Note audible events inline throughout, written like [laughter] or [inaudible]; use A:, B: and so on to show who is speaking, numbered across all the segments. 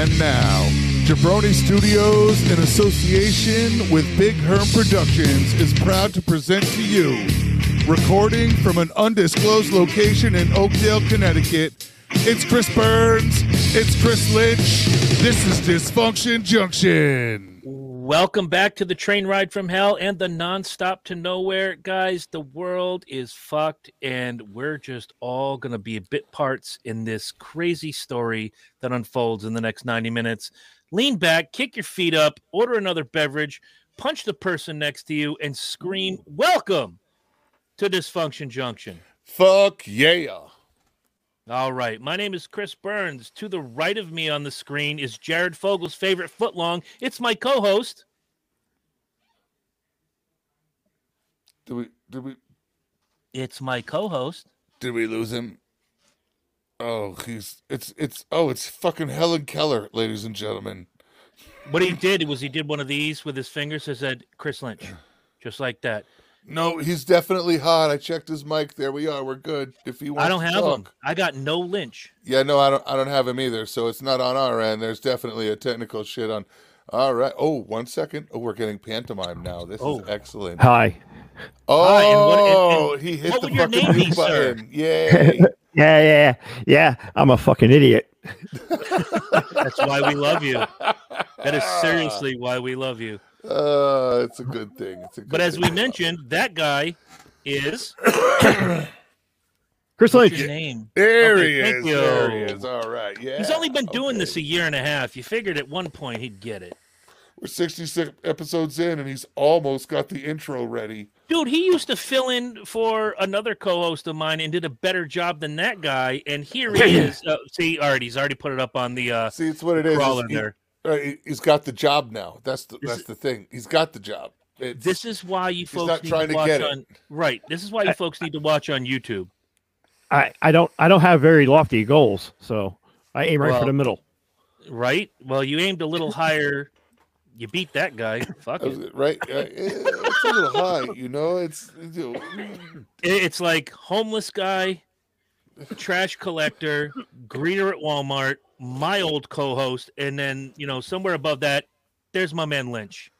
A: And now, Jabroni Studios, in association with Big Herm Productions, is proud to present to you, recording from an undisclosed location in Oakdale, Connecticut. It's Chris Burns. It's Chris Lynch. This is Dysfunction Junction.
B: Welcome back to the train ride from hell and the nonstop to nowhere, guys. The world is fucked, and we're just all going to be bit parts in this crazy story that unfolds in the next 90 minutes. Lean back, kick your feet up, order another beverage, punch the person next to you, and scream, Welcome to Dysfunction Junction.
A: Fuck yeah.
B: All right. My name is Chris Burns. To the right of me on the screen is Jared Fogle's favorite footlong. It's my co host.
A: Did we did we
B: It's my co host.
A: did we lose him? Oh, he's it's it's oh, it's fucking Helen Keller, ladies and gentlemen.
B: What he did was he did one of these with his fingers and said, Chris Lynch, just like that.
A: No, he's definitely hot. I checked his mic. There we are. We're good. If he wants
B: I don't have
A: talk.
B: him. I got no Lynch.
A: Yeah, no, I don't. I don't have him either. So it's not on our end. There's definitely a technical shit on. All right. Oh, one second. Oh, we're getting pantomime now. This
B: Oh.
A: is excellent.
C: Hi.
A: Oh,
B: Hi, and what- and-
A: he hit
B: what
A: the fucking
B: name be,
A: mute button. [laughs] Yay!
C: Yeah, yeah, yeah. I'm a fucking idiot. [laughs]
B: That's why we love you. That is seriously why we love you.
A: Uh, it's a good thing. It's a good
B: But as
A: thing.
B: we mentioned, that guy is [coughs] [coughs] [coughs]
C: Chris
B: what's
C: Lynch.
B: your name?
A: there
B: Okay,
A: he
B: thank
A: is. There he is. All right. Yeah.
B: He's only been doing
A: okay.
B: this a year and a half. You figured at one point he'd get it.
A: We're 66 episodes in, and he's almost got the intro ready.
B: Dude, he used to fill in for another co-host of mine and did a better job than that guy. And here he [clears throat] is. Uh, see, all right, he's already put it up on the uh,
A: See, it's what it is.
B: crawler
A: He-
B: there.
A: uh, he- he's got the job now. That's the that's the thing. He's got the job. It's,
B: This is why you folks
A: not
B: need
A: trying
B: to
A: to
B: watch
A: get it.
B: on right. This is why you folks need to watch on YouTube.
C: I, I don't I don't have very lofty goals, so I aim right
B: Well-
C: for the middle.
B: Right? Well, you aimed a little higher. You beat that guy. Fuck
A: That
B: it.
A: right? Uh, it's a little high, you know. It's you know,
B: It- It's like homeless guy, trash collector, greeter at Walmart, my old co-host, and then you know somewhere above that, there's my man Lynch.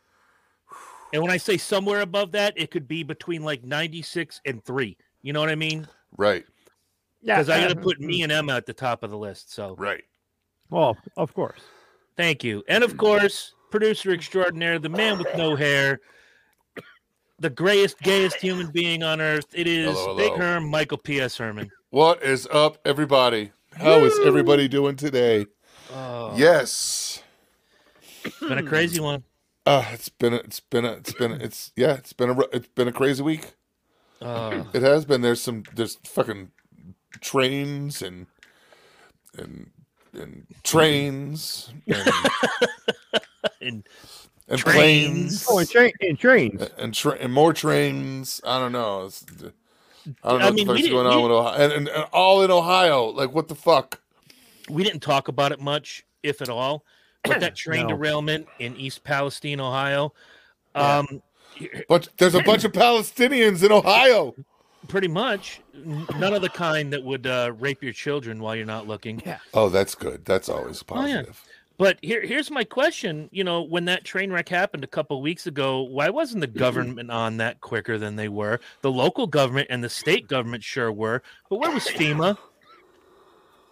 B: And when I say somewhere above that, it could be between like 96 and three. You know what I mean?
A: right,
C: Yeah,
B: Because I got to
C: uh,
B: put me and Emma at the top of the list. So
A: right.
C: Well, of course.
B: thank you. And of course, producer extraordinaire, the man with no hair, the grayest, gayest human being on earth. It is
A: Hello,
B: Big. Herm, Michael P.S. Herman.
A: What is up, everybody? How is everybody doing today?
B: Oh,
A: Yes.
B: it's been a crazy one.
A: Uh, it's been a, it's been a, it's been a, it's yeah, it's been a it's been a crazy week.
B: Oh.
A: It has been. There's some there's fucking trains and and and trains and, [laughs]
B: And
A: and
B: Trains.
A: planes
C: Oh, and, train, and trains.
A: and tra- and more trains. I don't know. It's, I don't know
B: I
A: what
B: mean,
A: the fuck's going on with Ohio, and, and, and all in Ohio. Like what the fuck?
B: we didn't talk about it much, if at all. But that [clears throat] train
C: No.
B: derailment in East Palestine, Ohio,
C: Yeah.
B: um,
A: But there's a bunch of Palestinians in Ohio.
B: Pretty much none of the kind that would uh, rape your children while you're not looking.
C: Yeah.
A: Oh, that's good. That's always
B: Oh, yeah.
A: positive.
B: But here, here's my question. You know, when that train wreck happened a couple weeks ago, why wasn't the government on that quicker than they were? The local government and the state government sure were. But where was FEMA?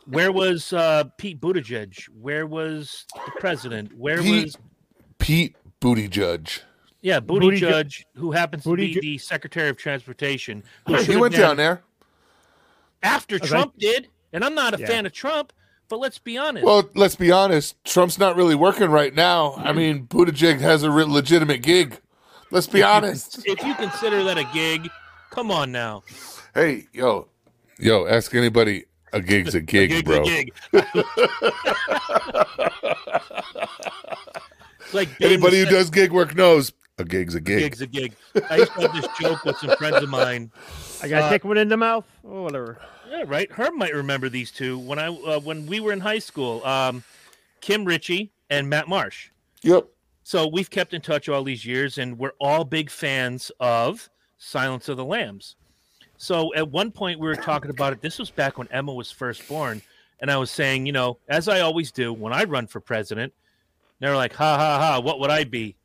B: Where was uh, Pete Buttigieg? Where was the president? Where
A: Pete
B: was
A: Pete Booty Judge.
B: yeah Buttigieg,
C: Buttigieg-
B: who happens to be
C: Buttigieg-
B: the Secretary of Transportation? who
A: He went down there.
B: after
C: Okay.
B: Trump did, and I'm not a
C: Yeah.
B: fan of Trump. But let's be honest.
A: Well, let's be honest. Trump's not really working right now. I mean, Buttigieg has a re- legitimate gig. Let's be honest. [laughs]
B: if you consider that a gig, come on now.
A: Hey, yo, yo, ask anybody. A gig's a [laughs] gig,
B: gig's
A: bro.
B: a gig. [laughs] Like
A: Anybody who does gig work knows a gig's a
B: a
A: gig.
B: gig's a gig. I used to have this joke with some friends of mine.
C: I got to
B: Uh,
C: take one in the mouth. Oh, whatever.
B: Yeah, right. Herb might remember these two when I uh, when we were in high school. Um, Kim Ritchie and Matt Marsh.
A: Yep.
B: So we've kept in touch all these years, and we're all big fans of Silence of the Lambs. So at one point we were talking about it. This was back when Emma was first born, and I was saying, you know, as I always do when I run for president, they're like, ha ha ha, what would I be?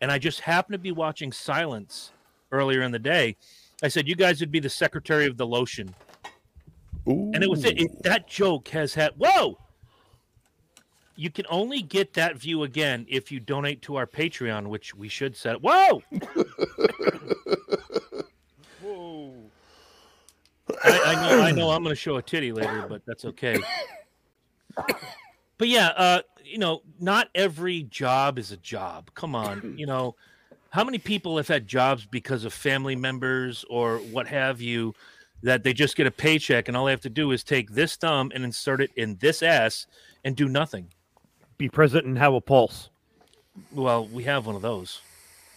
B: And I just happened to be watching Silence earlier in the day. I said, you guys would be the secretary of the lotion.
A: Ooh.
B: And it was it, it- that joke has had, whoa! You can only get that view again if you donate to our Patreon, which we should set. Whoa! Whoa! [laughs] I, I know, I know, I'm going to show a titty later, but that's okay. [laughs] But yeah, uh, you know, not every job is a job. Come on, [clears throat] you know, how many people have had jobs because of family members or what have you that they just get a paycheck and all they have to do is take this thumb and insert it in this ass and do nothing?
C: Be president and have a pulse.
B: Well, we have one of those.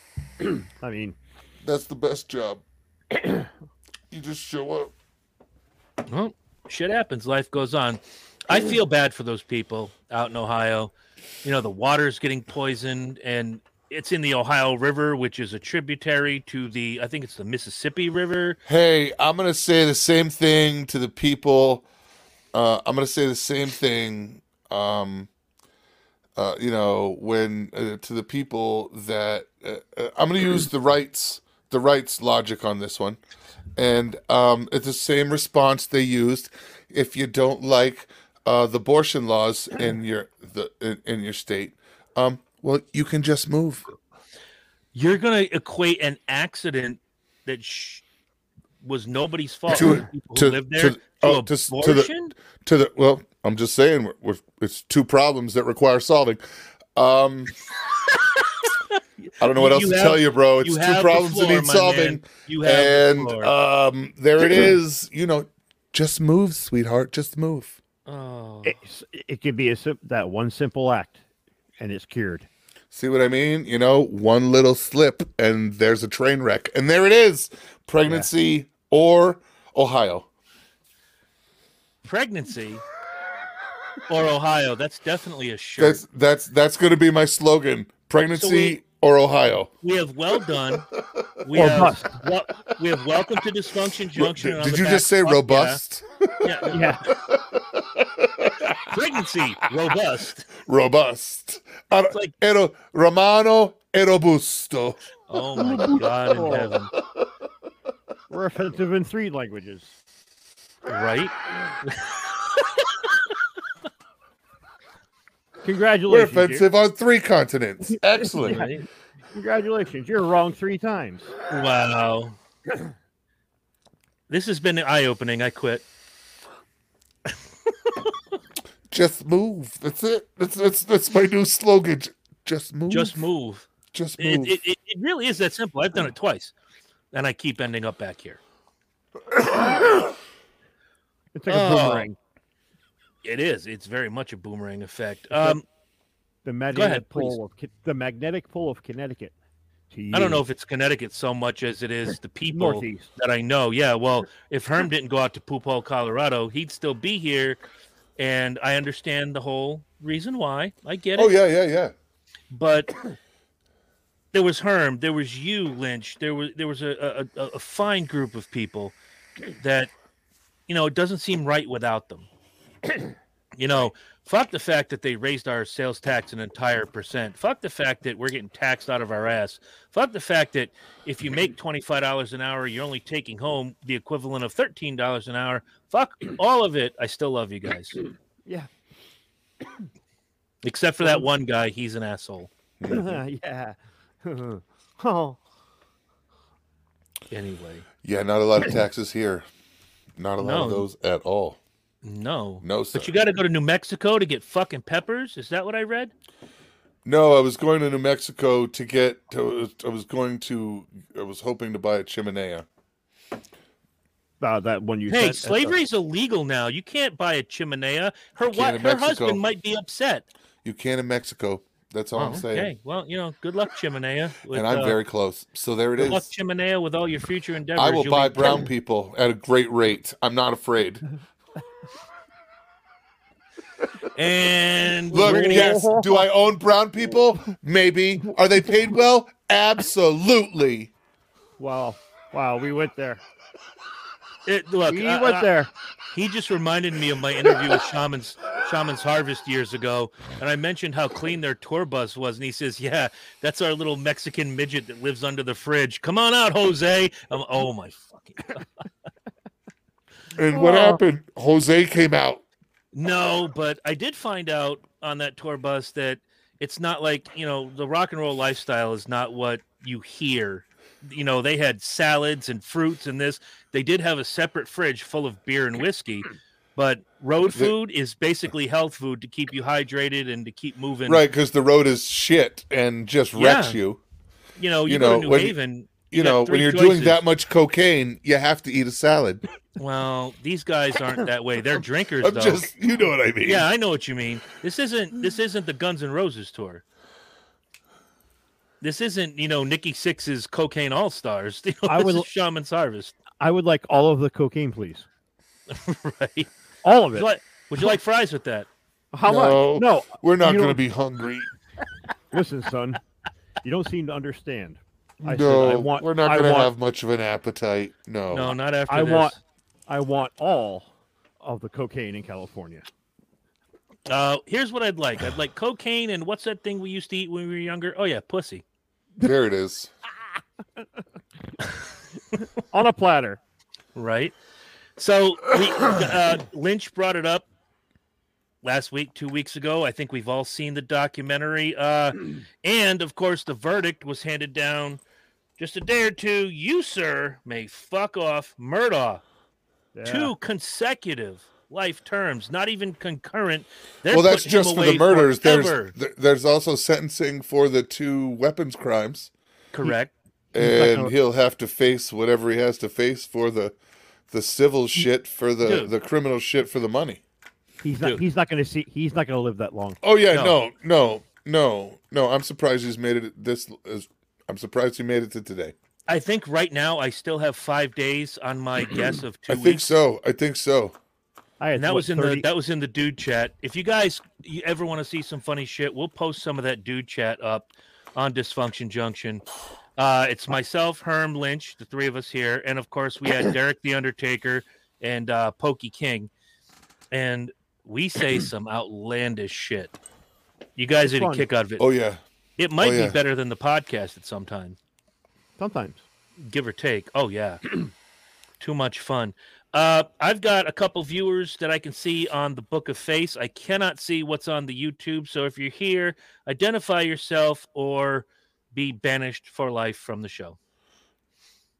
B: [clears throat]
C: I mean,
A: That's the best job. [clears throat] you just show up.
B: Well, shit happens. Life goes on. I feel bad for those people out in Ohio. You know, the water's getting poisoned and it's in the Ohio River, which is a tributary to the, I think it's the Mississippi River.
A: Hey, I'm gonna say the same thing to the people. Uh, I'm gonna say the same thing. Um, uh, you know, when uh, to the people that uh, uh, I'm gonna use the rights, the rights logic on this one, and um, it's the same response they used. If you don't like uh, the abortion laws [clears throat] in your the in, in your state, um, well, you can just move.
B: You're going to equate an accident that sh- was nobody's fault
A: To-
B: to, people who
A: to- to-
B: there to,
A: oh, to to the-
B: abortion?
A: to the well i'm just saying we're, we're, it's two problems that require solving um i don't know what
B: You-
A: else
B: you
A: to
B: have-
A: tell you bro it's
B: you
A: two problems
B: floor,
A: that need solving
B: man. You have the
A: and
B: floor.
A: um there it is you know just move sweetheart just move
B: oh.
C: it's, it could be a that one simple act, and it's cured.
A: see what i mean you know one little slip and there's a train wreck and there it is pregnancy or ohio
B: pregnancy or Ohio. That's definitely a shirt.
A: that's that's that's going to be my slogan pregnancy
B: we-
A: or ohio
B: we have well done. We
C: Or
B: have
C: bust.
B: wel- we have welcome to dysfunction junction. and on
A: did you just say
B: fuck yeah.
A: robust [laughs]
B: Yeah.
C: Yeah,
B: Pregnancy robust.
A: robust. Ar-
B: like-
A: ero, Romano e robusto.
B: Oh my God in heaven!
C: we're offensive in three languages.
B: Right? [laughs]
A: We're
C: Congratulations. you-
A: offensive on three continents. [laughs] Excellent.
B: Right?
C: Congratulations. You're wrong three times.
B: Wow. [clears throat] This has been eye opening. I quit. [laughs]
A: Just move. That's it. That's that's that's my new slogan. Just move.
B: Just move.
A: Just move.
B: it, it, it really is that simple. I've done it twice, and I keep ending up back here.
C: It's like a
B: Oh.
C: boomerang.
B: It is. It's very much a boomerang effect. Um,
C: The magnetic
B: ahead, please.
C: pull of the magnetic pull of Connecticut.
B: I don't know if it's Connecticut so much as it is the people
C: Northeast.
B: that I know. Yeah, well, if Herm didn't go out to Poop Hole, Colorado, he'd still be here, and I understand the whole reason why. I get it.
A: oh yeah, yeah, yeah.
B: But there was Herm, there was you, Lynch. There was there was a a, a a fine group of people that you know it doesn't seem right without them. [clears throat] you know, fuck the fact that they raised our sales tax an entire percent. Fuck the fact that we're getting taxed out of our ass. Fuck the fact that if you make twenty five dollars an hour, you're only taking home the equivalent of thirteen dollars an hour. Fuck all of it. I still love you guys,
C: Yeah. [clears throat]
B: except for that one guy. He's an asshole. [laughs]
C: yeah. [laughs] oh,
B: Anyway.
A: Yeah, not a lot of taxes here. Not a lot of those at all.
B: No.
A: No, sir.
B: But you got to go to New Mexico to get fucking peppers. Is that what I read?
A: No, I was going to New Mexico to get. To, I was going to. I was hoping to buy a chimenea.
C: uh, that one you
B: Hey,
C: sent,
B: slavery's illegal now. You can't buy a chimenea. Her what? Her
A: Mexico.
B: husband might be upset.
A: You can in Mexico. That's all
B: Oh,
A: I'm saying.
B: okay. Well, you know, good luck, chimenea. With,
A: and I'm
B: uh,
A: very close. So there it
B: good luck,
A: is.
B: chimenea, with all your future endeavors.
A: I will
B: You'll
A: buy
B: be-
A: brown people at a great rate. I'm not afraid. [laughs]
B: And
A: Look,
B: we're gonna
A: yes. Do I own brown people? Maybe. Are they paid well? Absolutely.
C: Wow. Wow. We went there.
B: it, look.
C: We
B: I-
C: went
B: I-
C: there.
B: he just reminded me of my interview with Shaman's Shaman's Harvest years ago, and I mentioned how clean their tour bus was, and he says, "Yeah, that's our little Mexican midget that lives under the fridge. Come on out, Jose." I'm, oh my fucking God.
A: And what
C: Oh.
A: happened? Jose came out.
B: no, but I did find out on that tour bus that it's not like you know the rock and roll lifestyle is not what you hear. You know, they had salads and fruits and this. They did have a separate fridge full of beer and whiskey, but road
A: The-
B: food is basically health food to keep you hydrated and to keep moving.
A: Right, because the road is shit and just wrecks
B: Yeah.
A: you.
B: You know, you,
A: You
B: go
A: know,
B: to New
A: when-
B: Haven.
A: You
B: got
A: know, when you're doing that much cocaine, you have to eat a salad.
B: Well, these guys aren't that way. They're drinkers, [laughs]
A: I'm
B: though.
A: just, you know what I mean.
B: Yeah, I know what you mean. This isn't this isn't the Guns N' Roses tour. This isn't, you know, Nikki Sixx's Cocaine All Stars. [laughs] You know,
C: I would-
B: is Shaman's Harvest,
C: I would like all of the cocaine, please. [laughs]
B: right?
C: All of
B: Would
C: it.
B: you like, would you like fries with that?
C: How
A: No.
C: much? No.
A: We're not going to be hungry.
C: Listen, son. You don't seem to understand. I said
A: no,
C: I want-
A: we're not going to have much of an appetite. No.
B: No, not after
C: I
B: this.
C: want I want all of the cocaine in California.
B: Uh, here's what I'd like. I'd like cocaine and what's that thing we used to eat when we were younger? Oh yeah, pussy.
A: There it is. [laughs]
C: On a platter.
B: Right. So we, uh, Lynch brought it up last week, two weeks ago. I think we've all seen the documentary. Uh, and of course, the verdict was handed down just a day or two. You, sir, may fuck off Murdaugh.
C: Yeah.
B: Two consecutive life terms, not even concurrent. They're
A: well, that's just for the murders. There's
B: forever.
A: there- there's also sentencing for the two weapons crimes,
B: correct.
A: and he'll have to face whatever he has to face for the the civil shit for the
B: Dude.
A: the criminal shit for the money.
C: He's not
B: Dude.
C: he's not gonna see he's not gonna live that long.
A: Oh yeah,
B: No.
A: no, no, no, no. I'm surprised he's made it this. Is, I'm surprised you made it to today.
B: I think right now I still have five days on my [clears throat] guess of two
A: I think so. I think so.
C: I
B: and that
C: what,
B: was in
C: 30
B: the that was in the dude chat. If you guys you ever want to see some funny shit, we'll post some of that dude chat up on Dysfunction Junction. Uh, it's myself, Herm Lynch, the three of us here, and of course we had [clears throat] Derek the Undertaker and uh, Pokey King, and we say [clears throat] some outlandish shit. You guys
C: It's
B: need a
C: fun.
B: kick out of it.
A: Oh yeah.
B: It might
A: oh, yeah.
B: be better than the podcast at some time
C: sometimes.
B: give or take. Oh yeah, [clears throat] too much fun. Uh, I've got a couple viewers that I can see on the Book of Face. I cannot see what's on the YouTube. So if you're here, identify yourself or be banished for life from the show.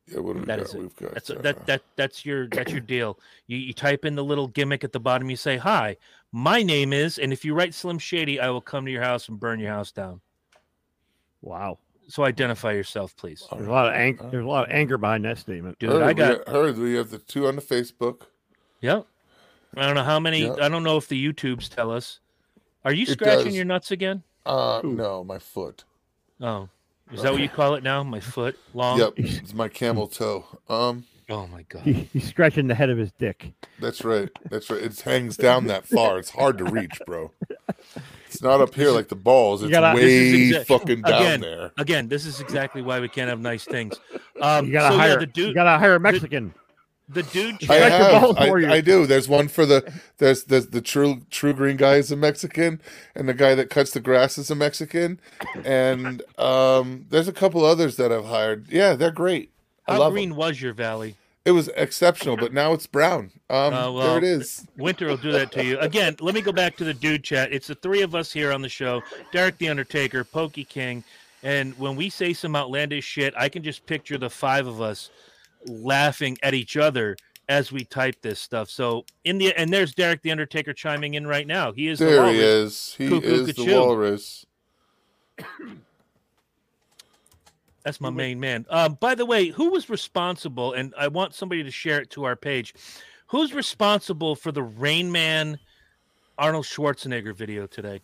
A: Yeah. What have we
B: That
A: got?
B: is it.
A: We've got.
B: That's
A: uh,
B: that that that's your that's your deal. You you type in the little gimmick at the bottom. You say, "Hi, my name is," and if you write Slim Shady, I will come to your house and burn your house down.
C: Wow.
B: So identify yourself, please,
C: There's a lot of anger. there's a lot of anger behind that statement.
B: dude.
A: heard,
B: I got
A: got- heard we have the two on the Facebook.
B: Yep. I don't know how many.
A: Yep.
B: I don't know if the YouTubes tell us. Are you scratching your nuts again?
A: Uh,
C: Ooh.
A: no, my foot.
B: Oh, is that what you call it now? My foot long.
A: Yep, [laughs] it's my camel toe. Um,
B: Oh my god.
C: He, he's scratching the head of his dick.
A: that's right. That's right. It hangs down that far. It's hard to reach, bro. [laughs] It's not up here like the balls.
C: You
A: It's
C: gotta-
A: way
B: exa-
A: fucking down
B: again,
A: there.
B: Again, this is exactly why we can't have nice things. Um,
C: You gotta
B: so
C: hire
B: yeah, the
C: you gotta hire a Mexican.
B: the dude.
A: I
C: Scratch your
A: have.
C: balls
A: I,
C: for you.
A: I do. There's one for the there's there's the true true green guy is a Mexican, and the guy that cuts the grass is a Mexican, and um, there's a couple others that I've hired. Yeah, they're great. I
B: How
A: love
B: green
A: 'em.
B: was your valley?
A: It was exceptional, but now it's brown. Um,
B: Uh, well,
A: there it is.
B: Winter will do that to you. Again, let me go back to the dude chat. It's the three of us here on the show Derek the Undertaker, Pokey King. And when we say some outlandish shit, I can just picture the five of us laughing at each other as we type this stuff. So, in the and there's Derek the Undertaker chiming in right now. He is the
A: There he is. He
B: Cuckoo
A: is the walrus.
B: That's my main man. Um, by the way, who was responsible? And I want somebody to share it to our page. Who's responsible for the Rain Man Arnold Schwarzenegger video today?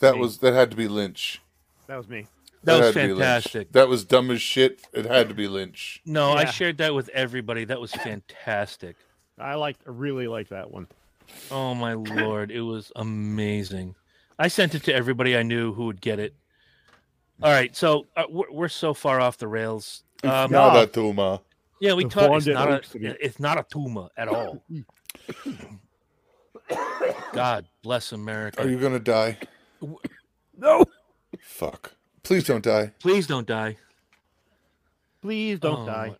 A: That
C: Me.
A: was that had to be Lynch.
C: That was me.
B: That, was
A: had to be
B: fantastic.
A: That was dumb as shit. It had to be Lynch.
B: No, I shared that with everybody. That was fantastic.
C: I like I really like that one.
B: Oh my lord, it was amazing. I sent it to everybody I knew who would get it. All right, so uh, we're, we're so far off the rails. Um,
A: Not a tumor.
B: yeah, we talked. It's not a.
C: again.
B: It's not a tumor at all. [coughs] God bless America.
A: Are you gonna die?
C: No,
A: Fuck. Please don't die.
B: Please don't die.
C: please don't
B: Oh,
C: die.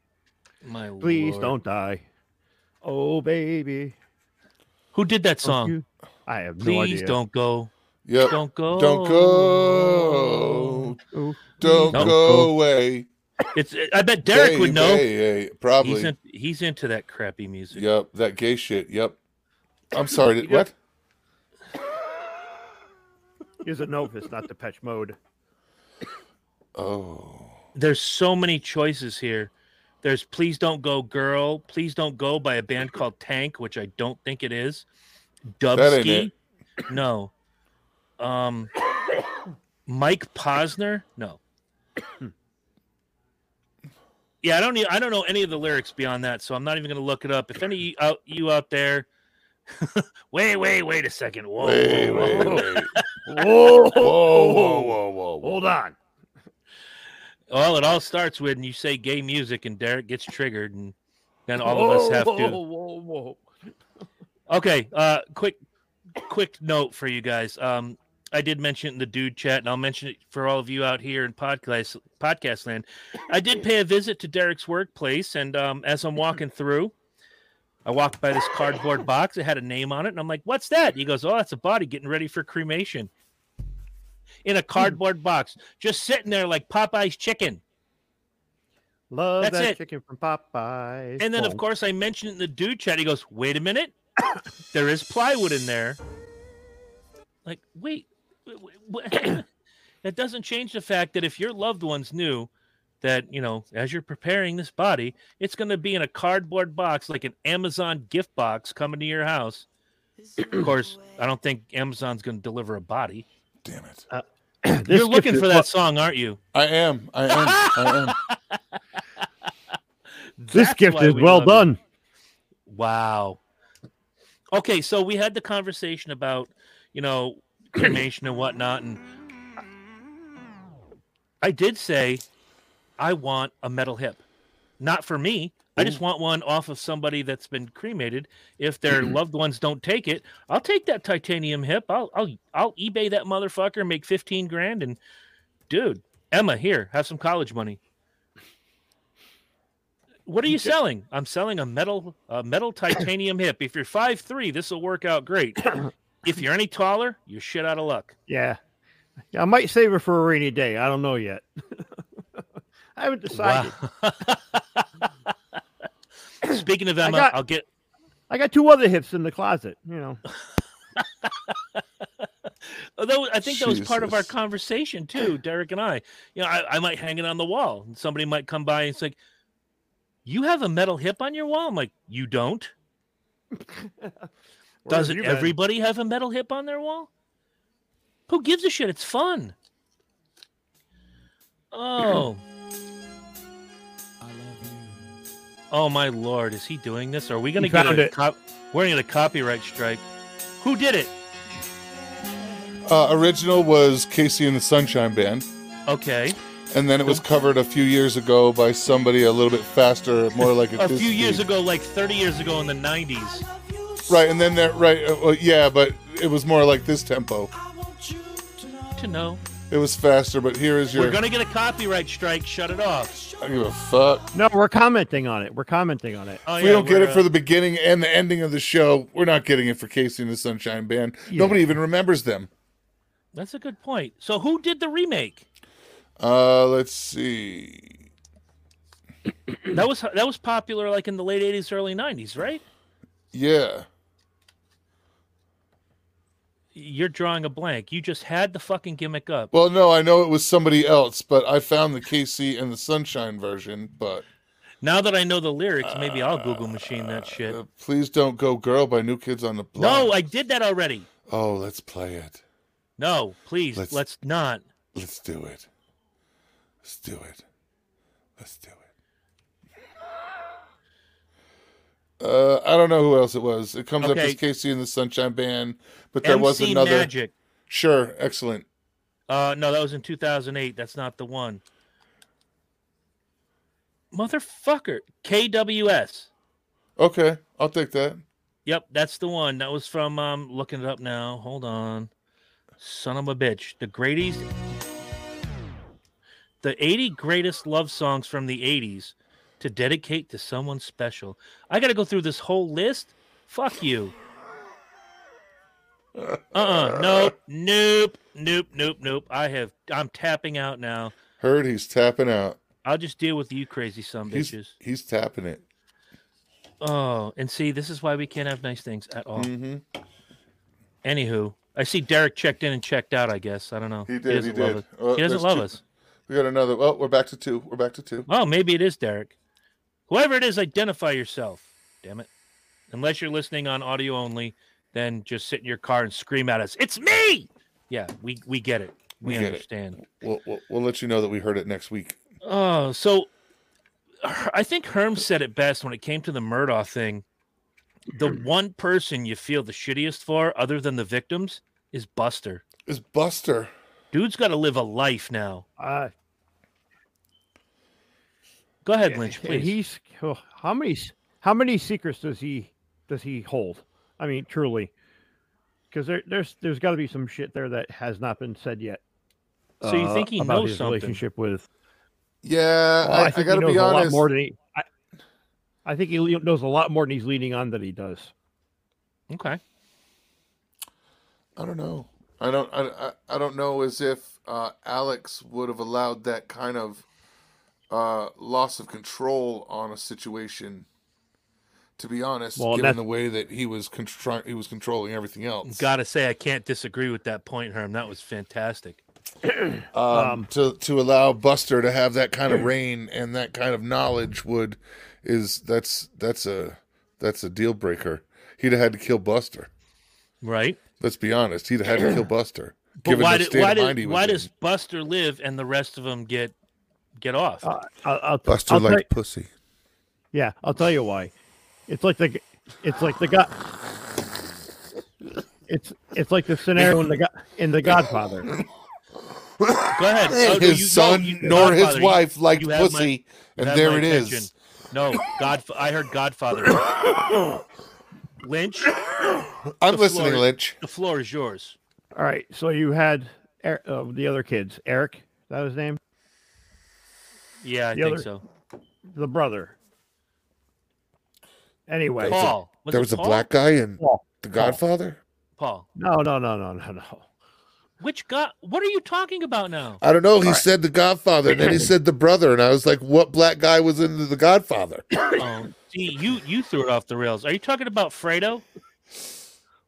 B: My
C: Please
B: Lord.
C: don't die. Oh baby.
B: Who did that
C: don't
B: song?
C: you- I have no idea.
B: Please
C: idea.
B: don't go.
A: Yep.
B: Don't go.
A: Don't go. Don't
B: Don't
A: go
C: go.
A: away.
B: It's. I bet Derek
A: Hey,
B: would know.
A: hey, hey, Probably.
B: He's in, he's into that crappy music.
A: Yep. That gay shit. Yep. I'm sorry. Did, [laughs] what?
C: Here's a note. It's not Depeche Mode. [coughs]
A: Oh.
B: There's so many choices here. There's "Please Don't Go, Girl." "Please Don't Go" by a band called Tank, which I don't think it is.
A: ain't
B: Dubsky, no. Um, Mike Posner, no. Yeah, I don't. Need, I don't know any of the lyrics beyond that, so I'm not even going to look it up. If any out you out there, [laughs] wait, wait, wait a second. Whoa,
A: Wait,
B: whoa,
A: wait,
B: whoa.
A: wait.
C: Whoa, [laughs]
A: Whoa, whoa, whoa, whoa.
C: Hold on.
B: Well, it all starts when you say gay music and Derek gets triggered, and then all of us have
C: Whoa,
B: to.
C: Whoa, whoa,
B: Okay, uh, quick, quick note for you guys. Um, I did mention it in the dude chat, and I'll mention it for all of you out here in podcast podcast land. I did pay a visit to Derek's workplace, and um, as I'm walking through, I walked by this cardboard box. It had a name on it, and I'm like, "What's that?" He goes, "Oh, that's a body getting ready for cremation." In a cardboard box, just sitting there like Popeye's chicken.
C: Love
B: That's
C: that
B: it.
C: chicken from Popeyes.
B: And then, of course, I mentioned it in the dude chat. He goes, "Wait a minute, there is plywood in there." Like, wait, wait, wait, what? [coughs] that doesn't change the fact that if your loved ones knew that you know, as you're preparing this body, it's going to be in a cardboard box, like an Amazon gift box, coming to your house. Of course, I don't think Amazon's going to deliver a body.
A: Damn it.
C: Uh, this
B: you're looking for
C: what-
B: that song, aren't you?
A: I am. I am. I [laughs] am.
C: This gift is
B: we
C: well
B: love it.
C: done.
B: Wow. Okay, so we had the conversation about, you know, cremation and whatnot, and I did say I want a metal hip. Not for me. I just want one off of somebody that's been cremated. If their mm-hmm. loved ones don't take it, I'll take that titanium hip. I'll I'll I'll eBay that motherfucker, make 15 grand and dude, Emma, here, have some college money. What are you selling? I'm selling a metal a metal titanium hip. If you're five three, this will work out great. [coughs] If you're any taller, you're shit out of luck.
C: Yeah. Yeah, I might save it for a rainy day. I don't know yet. [laughs] I haven't decided.
B: Wow. [laughs] Speaking of
C: I
B: Emma,
C: got-
B: I'll get
C: I got two other hips in the closet. You know, [laughs]
B: Although I think that was part of our conversation too, Derek and I. You know, I, I might hang it on the wall, and somebody might come by and it's like, "You have a metal hip on your wall." I'm like, "You don't."
C: Where
B: Doesn't
C: you been?
B: everybody have a metal hip on their wall? Who gives a shit? It's fun. Oh. Oh my lord, is he doing this? Are we gonna
C: He
B: get a
C: it.
B: cop- we're gonna get a copyright strike? Who did it?
A: Uh, original was KC and the Sunshine Band,
B: Okay.
A: and then it was covered a few years ago by somebody a little bit faster, more like
B: A [laughs] few years ago, like 30 years ago in the 90s.
A: Right, and then that right, uh, well, yeah, but it was more like this tempo.
B: To know.
A: It was faster, but here is your.
B: We're gonna get a copyright strike. Shut it off.
A: I give a fuck.
C: No, we're commenting on it. We're commenting on it.
B: Oh,
A: If we
B: yeah,
A: don't get
B: we're,
A: it for
B: uh,
A: the beginning and the ending of the show, we're not getting it for KC and the Sunshine Band.
C: Yeah.
A: Nobody even remembers them.
B: That's a good point. So who did the remake?
A: Uh, let's see.
B: That was that was popular like in the late 80s, early 90s, right?
A: Yeah.
B: You're drawing a blank. You just had the fucking gimmick up.
A: Well, no, I know it was somebody else, but I found the KC and the Sunshine version. But
B: Now that I know the lyrics, maybe I'll Google machine that shit.
A: uh, please don't go, girl, by New Kids on the Block.
B: No, I did that already.
A: Oh, let's play it.
B: No, please,
A: Let's-
B: let's, not.
A: Let's do it. Let's do it. Let's do it. Uh, I don't know who else it was. It comes up
B: Okay.
A: as KC and the Sunshine Band, but there was another.
B: Magic.
A: Sure, excellent.
B: Uh, no, that was in 2008. That's not the one. Motherfucker. KWS.
A: Okay, I'll take that.
B: Yep, that's the one. That was from um looking it up now. Hold on. Son of a bitch. The Grady's the 80 greatest love songs from the 80s to dedicate to someone special. I got to go through this whole list. Fuck you. Uh-uh. Nope. Nope. Nope. Nope. Nope. I have I'm tapping out now.
A: Heard he's tapping out.
B: I'll just deal with you crazy some
A: He's
B: bitches.
A: he's tapping it.
B: Oh, and see, this is why we can't have nice things at all.
A: hmm
B: Anywho, I see Derek checked in and checked out. I guess I don't know.
A: He did. He,
B: doesn't love
A: did.
B: us.
A: Oh,
B: He doesn't love
A: two-
B: us.
A: We got another. Oh, we're back to two. We're back to two.
B: Oh, maybe it is Derek. Whoever it is, identify yourself. Damn it! Unless you're listening on audio only, then just sit in your car and scream at us. It's me. Yeah, we we get it. We,
A: We get it.
B: understand.
A: We'll, we'll we'll let you know that we heard it next week.
B: Oh, so I think Herm said it best when it came to the Murdaugh thing. The one person you feel the shittiest for, other than the victims, is Buster.
A: Is Buster?
B: Dude's got to live a life now.
C: Uh,
B: Go ahead,
C: yeah,
B: Lynch, [laughs]
C: and
B: please.
C: He's oh, how many how many secrets does he does he hold? I mean, truly, because there, there's there's got to be some shit there that has not been said yet.
B: So you think he
C: about
B: knows
C: his
B: something?
C: relationship with?
A: Yeah,
C: Well,
A: I, I,
C: think
A: gotta
C: he knows
A: be
C: a lot
A: honest.
C: more than he. I, I think he knows a lot more than he's leading on that he does.
B: okay.
A: I don't know. I don't. I, I, I don't know as if uh, Alex would have allowed that kind of uh, loss of control on a situation. To be honest,
C: Well,
A: given the way that he was contr- he was controlling everything else,
B: Gotta say, I can't disagree with that point, Herm. That was fantastic. [clears throat]
A: um,
C: um,
A: to to allow Buster to have that kind of reign and that kind of knowledge would is that's that's a that's a deal breaker. He'd have had to kill Buster.
B: Right?
A: Let's be honest. He'd have had to kill Buster.
B: But why, did, why, did, why does Buster live and the rest of them get get off?
C: Uh, I'll, I'll,
A: Buster
C: I'll tell
A: liked
C: you-
A: pussy?
C: yeah, I'll tell you why. It's like the it's like the guy. It's it's like the scenario in the in the Godfather.
B: Go ahead. Oh,
A: his
B: you- no,
A: son
B: you-
A: nor his
B: Godfather, you-
A: wife liked
B: you have my-
A: pussy, and there
B: my
A: it
B: attention.
A: is.
B: No, God. I heard Godfather. Lynch,
A: I'm listening,
B: floor-
A: Lynch.
B: the floor is yours.
C: All right, so you had Er- uh, the other kids, Eric, is that his name,
B: Yeah, I
C: The
B: think
C: other-
B: so.
C: the brother. Anyway,
B: Paul. Was
A: there
B: it
A: was a
B: Paul?
A: black guy in
C: Paul.
A: The Godfather.
B: Paul.
C: No, no, no, no, no, no.
B: Which God? What are you talking about now?
A: I don't know. He said The Godfather, and then he said the brother, and I was like, "What black guy was in The Godfather?" [coughs]
B: Oh, see, you you threw it off the rails. Are you talking about Fredo?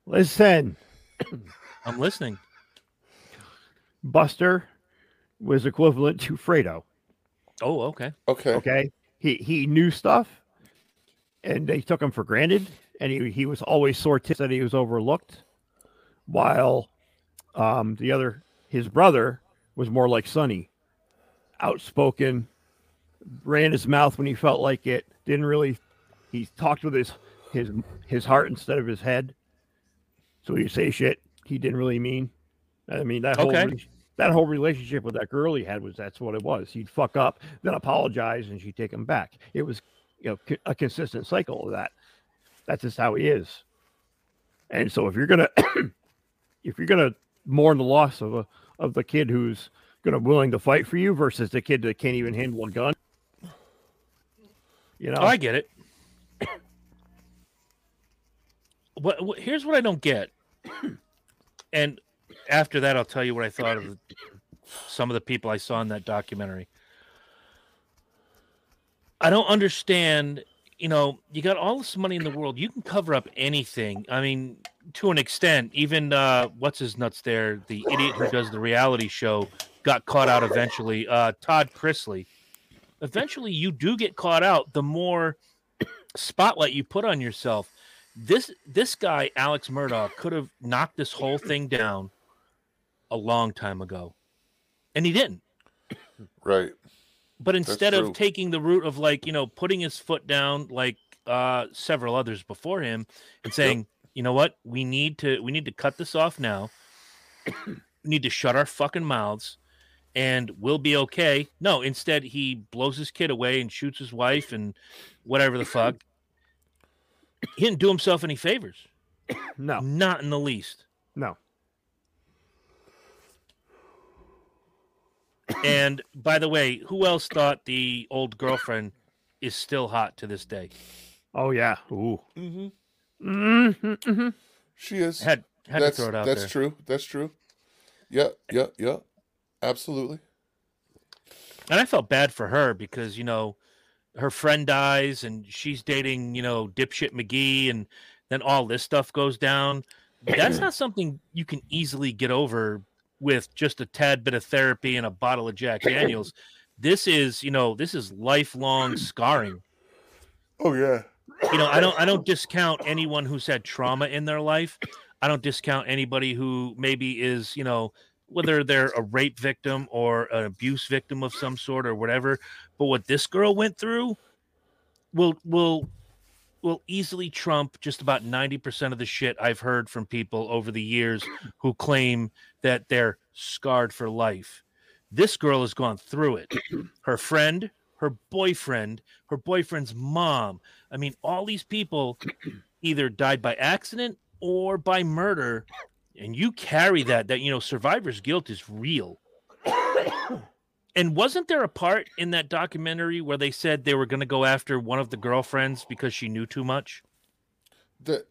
C: Listen,
B: I'm listening.
C: Buster was equivalent to Fredo.
B: Oh, okay.
A: Okay.
C: Okay, he he knew stuff, and they took him for granted, and he he was always sore tips that he was overlooked, while um the other his brother was more like Sonny, outspoken, ran his mouth when he felt like it, didn't really he talked with his his his heart instead of his head. So he say shit he didn't really mean. I mean that whole
B: Okay.
C: rela- that whole relationship with that girl he had was that's what it was. He'd fuck up, then apologize, and she'd take him back. It was you know a consistent cycle of that. That's just how he is. And so if you're gonna [coughs] if you're gonna mourn the loss of a of the kid who's gonna willing to fight for you versus the kid that can't even handle a gun, you know,
B: I get it. [coughs] what, what? Here's what I don't get, [coughs] and after that, I'll tell you what I thought of some of the people I saw in that documentary. I don't understand. You know, you got all this money in the world. You can cover up anything. I mean, to an extent. Even uh, what's his nuts there? The idiot who does the reality show got caught out eventually. Uh, Todd Chrisley. Eventually, you do get caught out. The more spotlight you put on yourself. This this guy, Alex Murdaugh, could have knocked this whole thing down a long time ago, and he didn't. [coughs]
A: Right.
B: But instead of taking the route of like you know putting his foot down like uh, several others before him and saying, you know what, we need to we need to cut this off now. [coughs] we need to shut our fucking mouths, and we'll be okay. No, instead he blows his kid away and shoots his wife and whatever the fuck. [coughs] he didn't do himself any favors.
C: No,
B: Not in the least.
C: no.
B: And by the way, who else thought the old girlfriend is still hot to this day?
C: Oh yeah. Ooh.
A: hmm
C: Mm-hmm.
A: She is.
B: Had had
A: that's
B: to throw it out
A: that's
B: there.
A: true. That's true. Yeah, yeah, yeah. Absolutely.
B: And I felt bad for her because, you know, her friend dies and she's dating, you know, dipshit McGee and then all this stuff goes down. That's not something you can easily get over with just a tad bit of therapy and a bottle of Jack Daniels. This is, you know, this is lifelong scarring.
A: Oh yeah.
B: You know, I don't I don't [laughs] discount anyone who's had trauma in their life. I don't discount anybody who maybe is, you know, whether they're a rape victim or an abuse victim of some sort or whatever. But what this girl went through will will will easily trump just about 90% of the shit I've heard from people over the years who claim that they're scarred for life. This girl has gone through it. [clears throat] Her friend, her boyfriend, her boyfriend's mom. I mean, all these people [clears throat] either died by accident or by murder and you carry that that you know survivor's guilt is real [coughs] and wasn't there a part in that documentary where they said they were going to go after one of the girlfriends because she knew too much
A: The,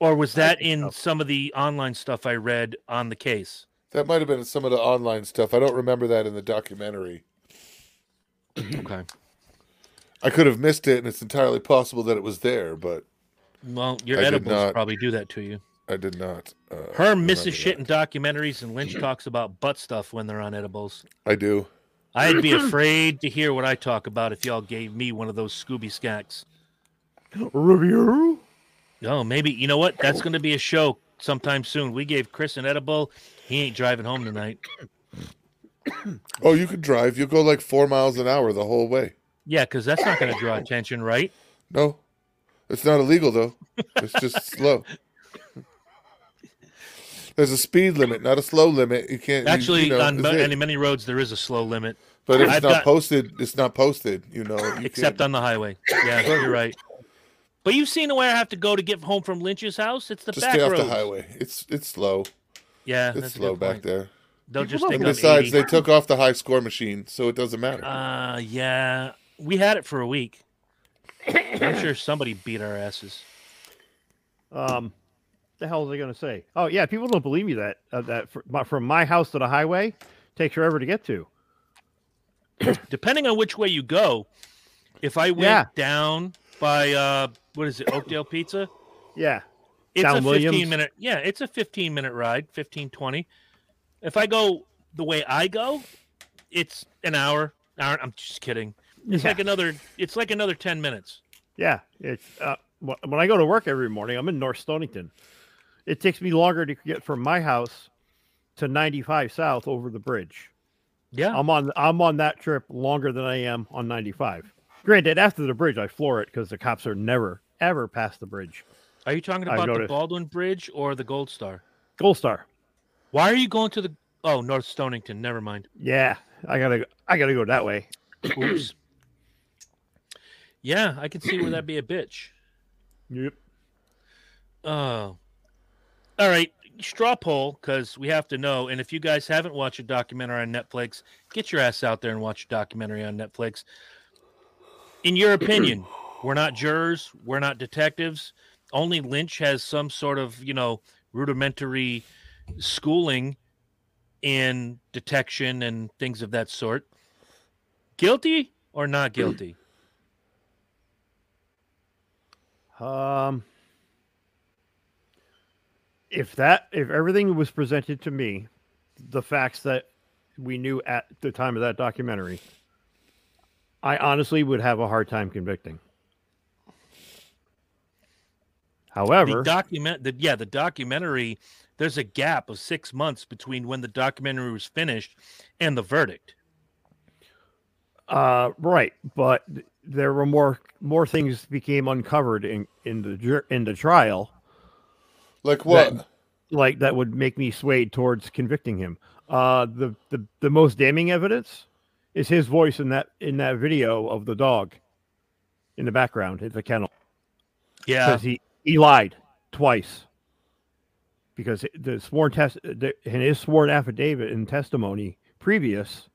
B: or was that in
C: so.
B: some of the online stuff i read on the case
A: that might have been some of the online stuff. I don't remember that in the documentary.
B: okay
A: I could have missed it, and it's entirely possible that it was there, but
B: well your
A: I
B: edibles probably do that to you
A: I did not. Uh,
B: her misses shit in documentaries and lynch talks about butt stuff when they're on edibles
A: I do.
B: i'd be [clears throat] afraid to hear what i talk about if y'all gave me one of those scooby skacks
C: Review.
B: No, maybe you know what? That's going to be a show sometime soon. We gave Chris an edible. He ain't driving home tonight. [coughs]
A: Oh, you could drive. You'll go like four miles an hour the whole way.
B: Yeah, because that's not going to draw attention, right?
A: No, it's not illegal though. It's just [laughs] slow. There's a speed limit, not a slow limit. You can't
B: Actually,
A: you know,
B: on
A: is
B: many many roads there is a slow limit,
A: but if it's
B: I've
A: not
B: got-
A: posted, it's not posted. You know, you
B: except
A: can't-
B: on the highway. Yeah, [laughs] you're right. But you've seen where I have to go to get home from Lynch's house. It's the
A: just
B: back
A: stay off
B: roads.
A: the highway. It's it's slow.
B: Yeah,
A: It's
B: that's a
A: slow
B: good
A: back
B: point.
A: there.
B: They'll
C: People
B: just take
A: And besides,
B: 80.
A: they took off the high score machine, so it doesn't matter.
B: Uh, yeah, we had it for a week. I'm sure somebody beat our asses.
C: Um, the hell was I going to say? Oh yeah, people don't believe me that uh, that my- from my house to the highway takes forever to get to. [coughs]
B: depending on which way you go, if I went
C: Yeah.
B: down by uh what is it, Oakdale Pizza?
C: Yeah,
B: It's
C: Down
B: a 15
C: Williams?
B: minute yeah, it's a 15 minute ride, 15 20. If I go the way I go, it's an hour. hour I'm just kidding. It's
C: yeah,
B: like another it's like another 10 minutes.
C: yeah. It's uh, when I go to work every morning. I'm in North Stonington. It takes me longer to get from my house to 95 South over the bridge.
B: Yeah.
C: I'm on I'm on that trip longer than I am on 95. Granted, after the bridge, I floor it because the cops are never ever past the bridge.
B: Are you talking about the. Baldwin Bridge or the Gold Star?
C: Gold Star.
B: Why are you going to the Oh, North Stonington, never mind.
C: Yeah, I gotta I gotta go that way. [coughs]
B: Oops. yeah, I can see where that'd be a bitch.
C: Yep.
B: Oh. All right. Straw poll, because we have to know. And if you guys haven't watched a documentary on Netflix, get your ass out there and watch a documentary on Netflix. In your opinion, [clears throat] we're not jurors, we're not detectives. Only Lynch has some sort of, you know, rudimentary schooling in detection and things of that sort. Guilty or not [clears throat] guilty?
C: Um, if that if everything was presented to me, the facts that we knew at the time of that documentary, I honestly would have a hard time convicting. However,
B: the document the yeah the documentary there's a gap of six months between when the documentary was finished and the verdict
C: uh, right, but there were more more things became uncovered in in the in the trial,
A: Like what?
C: like that would make me swayed towards convicting him. Uh, the the the most damning evidence is his voice in that in that video of the dog in the background at the kennel.
B: Yeah.
C: because he he lied twice. Because the sworn test the, in his sworn affidavit and testimony previous,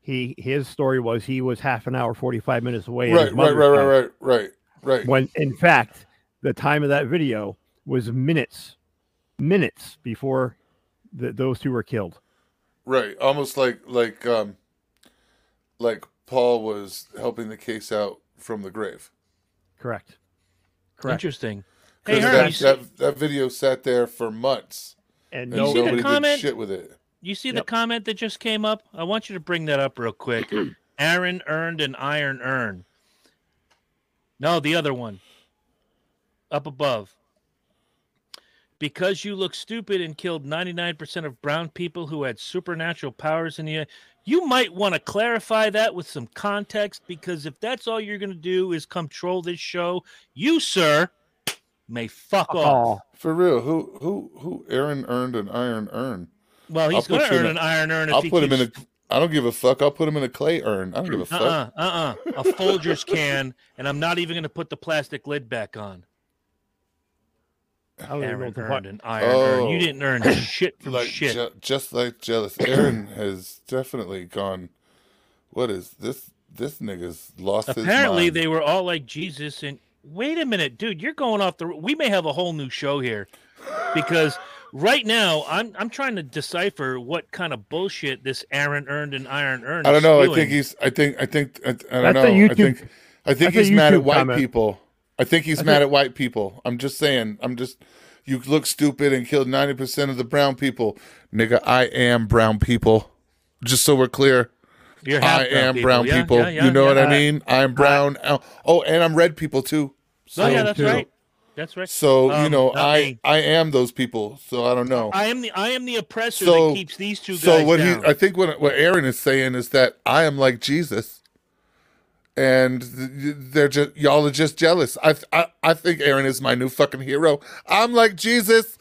C: he his story was he was half an hour, forty five minutes away.
A: Right, right, right, right, right, right, right.
C: When in fact, the time of that video was minutes, minutes before the, those two were killed.
A: Right, almost like like um like Paul was helping the case out from the grave.
C: Correct. Correct.
B: Interesting. Hey,
A: 'Cause
B: Herm,
A: that, that that video sat there for months
C: And
A: and
B: You
C: no,
B: see the
A: nobody
B: comment?
A: did shit with it.
B: you see the comment that just came up? I want you to bring that up real quick. [clears throat] Aaron earned an iron urn. No, the other one. Up above. Because you look stupid and killed 99% of brown people who had supernatural powers in you, you might want to clarify that with some context because if that's all you're going to do is control this show, you, sir, may fuck off.
C: oh,
A: For real, who who who Aaron earned an iron urn?
B: Well, he's
A: I'll put
B: going to
A: you in
B: earn
A: a-
B: an iron urn if
A: I'll
B: he
A: put him in a I don't give a fuck. I'll put him in a clay urn. I don't give a fuck.
B: Uh uh uh uh. A Folgers can, and I'm not even going to put the plastic lid back on.
C: I don't even know
B: Aaron earned
C: fuck.
B: an iron urn. You
A: Oh.
B: didn't earn [laughs] shit from
A: Like
B: shit.
A: ju- just like jealous. Aaron has definitely gone. What is this? This nigga's lost his
B: Apparently,
A: mind.
B: they were all like Jesus. And wait a minute, dude, you're going off the. We may have a whole new show here, because right now I'm I'm trying to decipher what kind of bullshit this Aaron earned an iron urn.
A: I don't
B: is
A: know. I think he's. I think. I think. I, I don't
C: That's a
A: know. I think. I think
C: that's
A: he's mad at white
C: comment.
A: people. I think he's
C: That's
A: mad
C: a-
A: at white people. I'm just saying. I'm just. You look stupid and killed ninety percent of the brown people, nigga. I am brown people. Just so we're clear,
B: You're
A: I am
B: people.
A: brown
B: Yeah,
A: people.
B: yeah, yeah,
A: you know what I mean? I'm brown. Oh, and I'm red people too.
B: Oh yeah, that's
C: too.
B: right. That's right.
A: So you
B: Um,
A: know, I
B: me.
A: I am those people. So I don't know.
B: I am the I am the oppressor
A: So-
B: that keeps these two guys
A: So what
B: down.
A: he, I think what what Aaron is saying is that I am like Jesus, and they're just y'all are just jealous. I I I think Aaron is my new fucking hero. I'm like Jesus,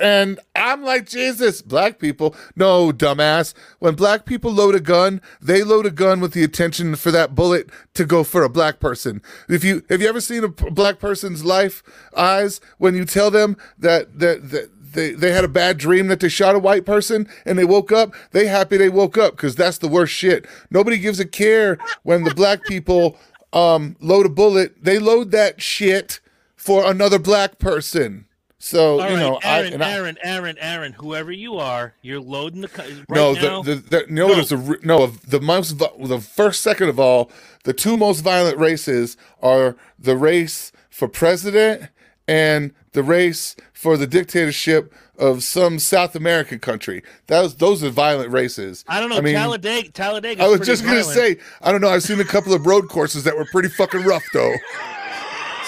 A: and I'm like Jesus. Black people, no dumbass. When black people load a gun, they load a gun with the intention for that bullet to go for a black person. If you have you ever seen a black person's life eyes when you tell them that that that they, they had a bad dream that they shot a white person and they woke up they happy they woke up because that's the worst shit nobody gives a care when the black people um load a bullet they load that shit for another black person so you know
B: Aaron,
A: I, and I
B: Aaron, Aaron, Aaron, whoever you are, you're loading the. Right
A: no,
B: now,
A: the, the, the, no, a no. The most, the first, second of all, the two most violent races are the race for president and the race for the dictatorship of some South American country. That was, those are violent races.
B: I don't know.
A: I mean,
B: Talladega, Talladega.
A: I was just gonna say, I don't know. I've seen a couple of road courses that were pretty fucking rough, though.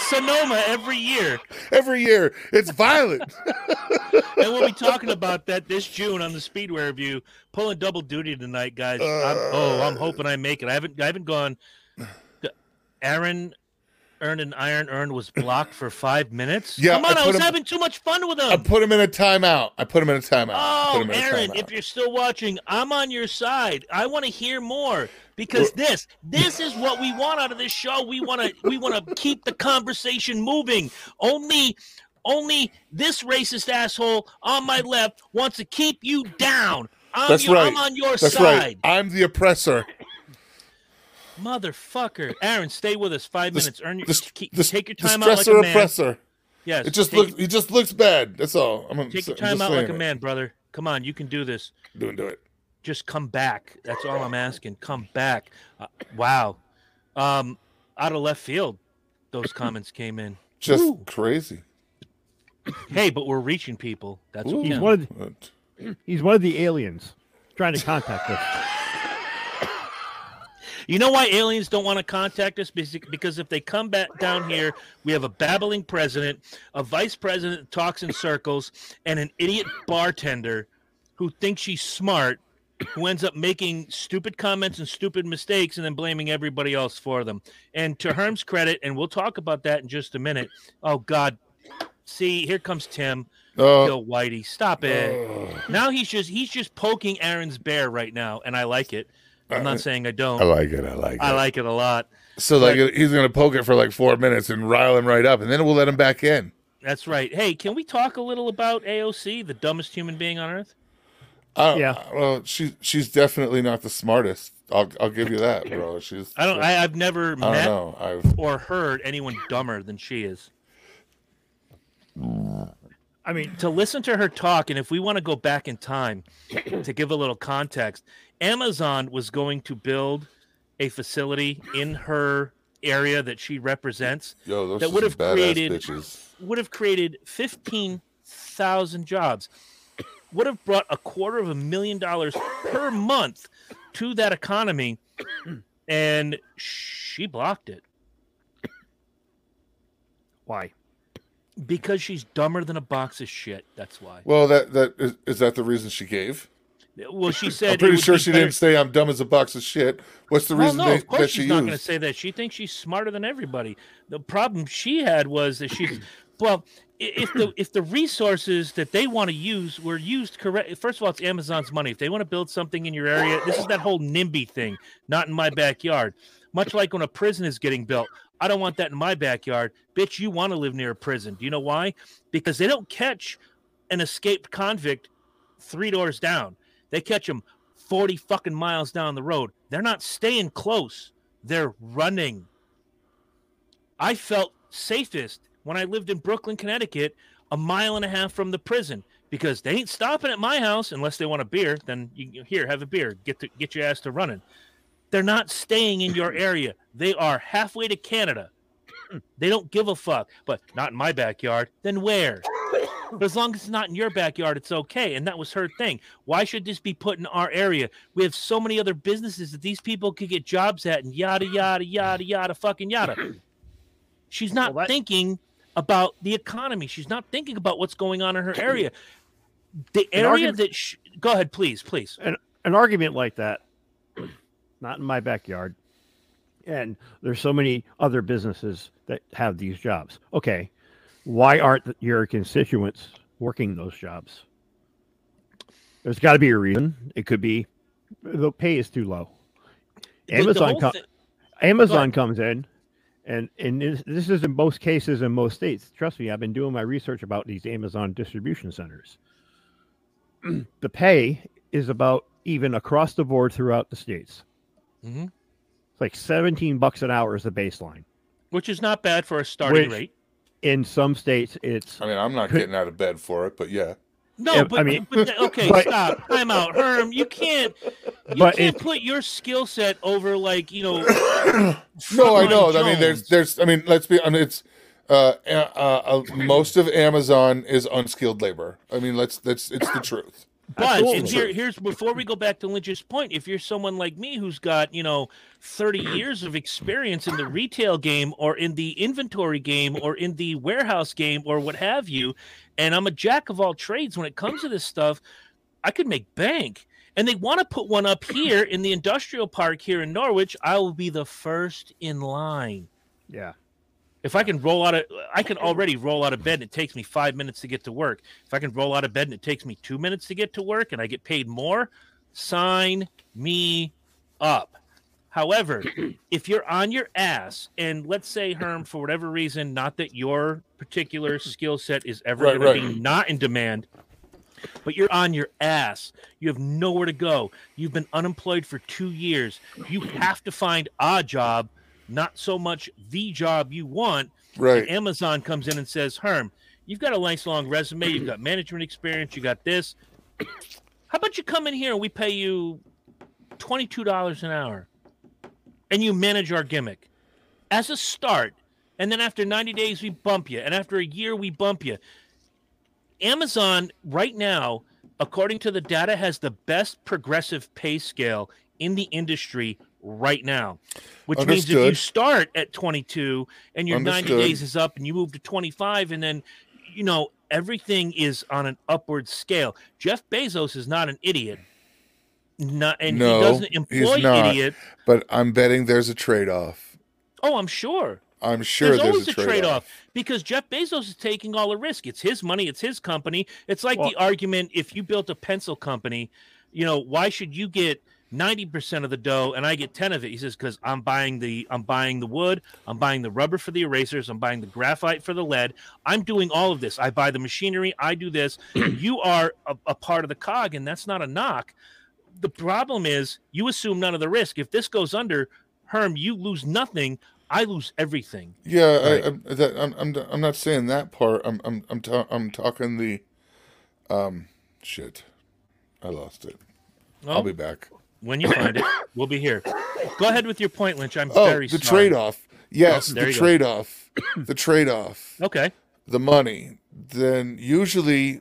B: Sonoma every year,
A: Every year, it's violent.
B: and we'll be talking about that this June on the Speedway Review. Pulling double duty tonight, guys. I'm, oh, I'm hoping I make it. I haven't. I haven't gone. Aaron earned an iron urn was blocked for five minutes.
A: Yeah,
B: come on!
A: I
B: I, was
A: him-
B: having too much fun with him.
A: I put him in a timeout. I put him in a timeout.
B: Oh,
A: him in a
B: Aaron,
A: timeout.
B: if you're still watching, I'm on your side. I want to hear more because this this is what we want out of this show. We want to we want to keep the conversation moving. Only only this racist asshole on my left wants to keep you down. I'm,
A: That's
B: your,
A: right.
B: I'm on your
A: That's
B: side.
A: right. I'm the oppressor.
B: Motherfucker. Aaron, stay with us. Five
A: The-
B: minutes. Earn your,
A: The,
B: keep,
A: the,
B: take your
A: the
B: time out like
A: stressor
B: a man.
A: oppressor.
B: Yes.
A: It just looks. He just looks bad. That's all. I'm gonna
B: take your time out like
A: saying
B: a man, brother. Come on, you can do this.
A: Doing do it.
B: just come back. That's all I'm asking. Come back. Uh, wow. Um, out of left field, those comments came in.
A: Just
B: Woo.
A: crazy.
B: Hey, but we're reaching people. That's what
C: He's one of the, he's one of the aliens trying to contact us.
B: You know why aliens don't want to contact us? Because if they come back down here, we have a babbling president, a vice president that talks in circles, and an idiot bartender who thinks she's smart, who ends up making stupid comments and stupid mistakes and then blaming everybody else for them. And to Herm's credit, and we'll talk about that in just a minute. Oh, God. See, here comes Tim.
A: Uh,
B: Kill Whitey. Stop it. Now he's just he's just poking Aaron's bear right now, and I like it. I'm
A: Uh,
B: not saying I don't.
A: I like it. I like it.
B: I like it a lot.
A: So like he's gonna poke it for like four minutes and rile him right up, and then we'll let him back in.
B: That's right. Hey, can we talk a little about AOC, the dumbest human being on earth?
A: Uh,
C: Yeah.
A: Well, she she's definitely not the smartest. I'll I'll give you that, bro. She's.
B: I don't. I, I've never
A: I
B: met
A: know. I've
B: or heard anyone dumber than she is.
C: I mean,
B: to listen to her talk, and if we want to go back in time [clears throat] to give a little context, Amazon was going to build a facility in her area that she represents
A: yo. Those
B: that would have created-
A: bitches.
B: would have created 15,000 jobs, would have brought a quarter of a million dollars per month to that economy, and she blocked it
C: why?
B: Because she's dumber than a box of shit. That's why.
A: Well, that that is, is that the reason she gave?
B: Well, she [laughs] said
A: I'm pretty sure she
B: better-
A: didn't say I'm dumb as a box of shit. What's the
B: Well,
A: reason
B: no,
A: they,
B: of course
A: that
B: she's
A: she
B: not going to say that. She thinks she's smarter than everybody. The problem she had was that she's [clears throat] well. If the if the resources that they want to use were used correct, first of all, it's Amazon's money. If they want to build something in your area, this is that whole NIMBY thing, not in my backyard. Much like when a prison is getting built, I don't want that in my backyard. Bitch, you want to live near a prison. Do you know why? Because they don't catch an escaped convict three doors down. They catch them 40 fucking miles down the road. They're not staying close, they're running. I felt safest when I lived in Brooklyn, Connecticut, a mile and a half from the prison because they ain't stopping at my house unless they want a beer. Then you here have a beer, get to get your ass to running. They're not staying in your [laughs] area. They are halfway to Canada. They don't give a fuck. But not in my backyard. Then where? But as long as it's not in your backyard, it's okay. And that was her thing. Why should this be put in our area? We have so many other businesses that these people could get jobs at and yada, yada, yada, yada, fucking yada. [clears throat] She's not
C: Well, that-
B: thinking about the economy. She's not thinking about what's going on in her [clears throat] area. The area
C: argument-
B: that, sh- go ahead, please, please.
C: An argument like that, not in my backyard, and there's so many other businesses that have these jobs. Okay, why aren't your constituents working those jobs? There's got to be a reason. It could be the pay is too low. Amazon
B: whole
C: co-
B: thi-
C: Amazon comes in, and and this, this is in most cases in most states. Trust me, I've been doing my research about these Amazon distribution centers. [clears throat] the pay is about even across the board throughout the states.
B: Mhm.
C: It's like 17 bucks an hour is the baseline.
B: which is not bad for a starting
C: Which-
B: rate.
C: In some states, it's
A: I mean, I'm not getting out of bed for it, but yeah.
B: No,
C: Yeah,
B: but,
C: I mean-
B: but- okay,
C: but-
B: stop. Time out, Herm. You can't. You
C: But
B: can't put your skill set over like you know. [coughs]
A: No, I
B: Frontline
A: know. I mean, there's, there's. I mean, let's be. I mean, it's. Uh, uh, uh, most of Amazon is unskilled labor. I mean, let's. That's. It's the truth.
B: But and here, here's before we go back to Lynch's point. If you're someone like me who's got you know 30 years of experience in the retail game or in the inventory game or in the warehouse game or what have you, and I'm a jack of all trades when it comes to this stuff, I could make bank. And they want to put one up here in the industrial park here in Norwich. I will be the first in line.
C: yeah.
B: If I can roll out of, I can already roll out of bed and it takes me five minutes to get to work. If I can roll out of bed and it takes me two minutes to get to work and I get paid more, sign me up. However, [clears throat] if you're on your ass, and let's say, Herm, for whatever reason, not that your particular skill set is ever
A: Right,
B: going to
A: right.
B: be not in demand, but you're on your ass. You have nowhere to go. You've been unemployed for two years. You have to find a job, not so much the job you want.
A: Right.
B: And Amazon comes in and says, Herm, you've got a nice long resume. You've got management experience. You got this. How about you come in here and we pay you $22 an hour and you manage our gimmick as a start. And then after 90 days, we bump you. And after a year, we bump you. Amazon, right now, according to the data, has the best progressive pay scale in the industry right now. Which means if you start at 22 and your 90 days is up and you move to 25, and then, you know, everything is on an upward scale. Jeff Bezos is not an idiot. Not, and
A: No,
B: he doesn't
A: he's
B: employ
A: not.
B: idiot.
A: But I'm betting there's a trade off.
B: Oh, I'm sure.
A: I'm sure
B: there's,
A: there's,
B: always
A: a
B: a
A: trade
B: trade
A: off.
B: off because Jeff Bezos is taking all the risk. It's his money, it's his company. It's like
C: Well-
B: the argument if you built a pencil company, you know, why should you get 90% of the dough and I get 10 of it. He says, because I'm buying the I'm buying the wood, I'm buying the rubber for the erasers, I'm buying the graphite for the lead. I'm doing all of this. I buy the machinery, I do this. [clears throat] you are a, a part of the cog, and that's not a knock. The problem is you assume none of the risk. If this goes under, Herm, you lose nothing. I lose everything.
A: Yeah,
C: Right.
A: I, I'm, that, I'm, I'm, I'm not saying that part. I'm, I'm, I'm, ta- I'm talking the, um, shit. I lost it. I'll be back.
B: When you find it, [coughs] we'll be here. Go ahead with your point, Lynch. I'm
A: Oh,
B: very
A: the trade off. Yes,
B: Oh,
A: the trade off. [coughs] the trade off.
B: Okay.
A: The money. Then usually,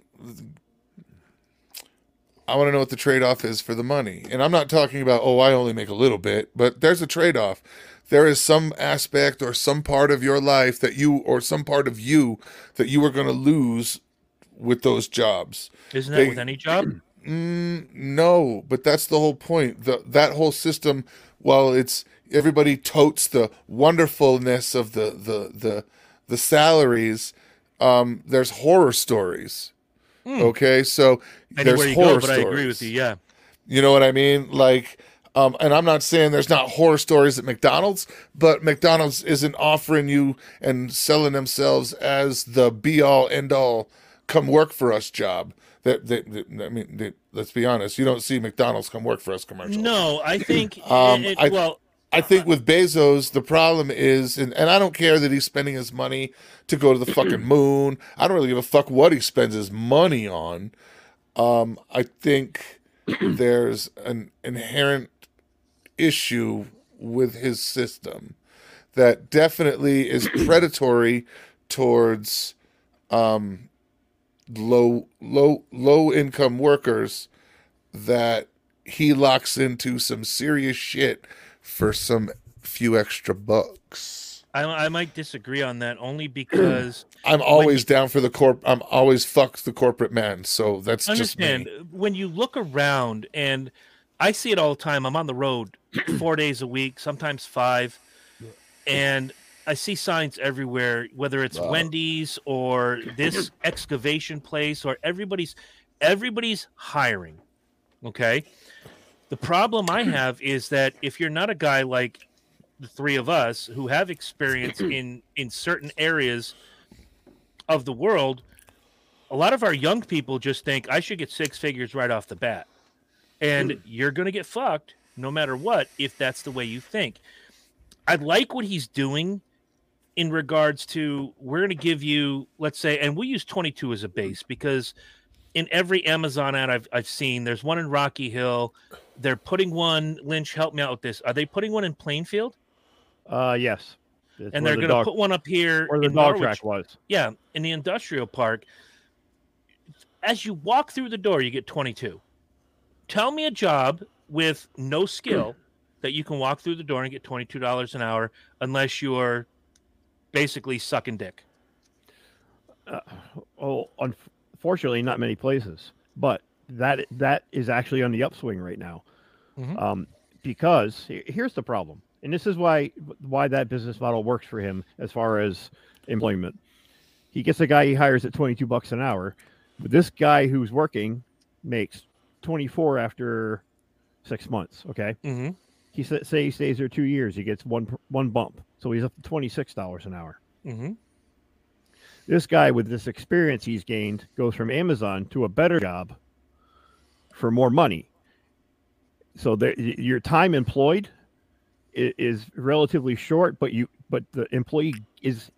A: I want to know what the trade off is for the money. And I'm not talking about, oh, I only make a little bit, but there's a trade off. There is some aspect or some part of your life that you, or some part of you that you are going to lose with those jobs.
B: Isn't that
A: They-
B: with any job?
A: Mm, no, but that's the whole point. The that whole system, while it's everybody totes the wonderfulness of the the the the salaries, um, there's horror stories. Okay, so
B: Anywhere
A: there's horror
B: go, but I agree with you. Yeah.
A: You know what I mean? Like, um, and I'm not saying there's not horror stories at McDonald's, but McDonald's isn't offering you and selling themselves as the be all end all, come work for us job. That, that, that- I mean, that, let's be honest, you don't see McDonald's come work for us commercial.
B: No, I think. [laughs]
A: Um,
B: it,
A: I-
B: well,
A: I think with Bezos, the problem is, and, and I don't care that he's spending his money to go to the fucking [clears throat] moon. I don't really give a fuck what he spends his money on. Um, I think [clears throat] there's an inherent issue with his system that definitely is predatory towards um, low low low income workers that he locks into some serious shit for some few extra bucks.
B: I, I might disagree on that only because [clears throat]
A: I'm always down for the corp. I'm always fuck the corporate man. So that's just
B: understand
A: me.
B: when you look around, and I see it all the time. I'm on the road [clears throat] four days a week, sometimes five, and I see signs everywhere, whether it's
A: Wow.
B: Wendy's or this [clears throat] excavation place or everybody's everybody's hiring. Okay. The problem I [clears throat] have is that if you're not a guy like the three of us who have experience in in certain areas of the world, a lot of our young people just think I should get six figures right off the bat. And hmm. you're going to get fucked no matter what if that's the way you think. I like what he's doing in regards to we're going to give you let's say and we use 22 as a base because in every Amazon ad I've I've seen there's one in Rocky Hill they're putting one Lynch help me out with this are they putting one in Plainfield
C: Uh, yes. It's
B: and they're
C: the
B: going to put one up here
C: where the dog
B: Norwich.
C: track was.
B: Yeah, in the industrial park. As you walk through the door, you get 22. Tell me a job with no skill [clears throat] that you can walk through the door and get $22 an hour unless you're basically sucking dick.
C: Oh, unfortunately, not many places, but that that is actually on the upswing right now.
B: Mhm.
C: Um, because here's the problem, and this is why why that business model works for him as far as employment. He gets a guy he hires at 22 bucks an hour, but this guy who's working makes 24 after six months. Okay,
B: Mm-hmm.
C: He sa- say he stays there two years, he gets one one bump, so he's up to 26 dollars an hour.
B: Mm-hmm.
C: this guy with this experience he's gained goes from Amazon to a better job for more money. So there, your time employed is relatively short, but you but the employee is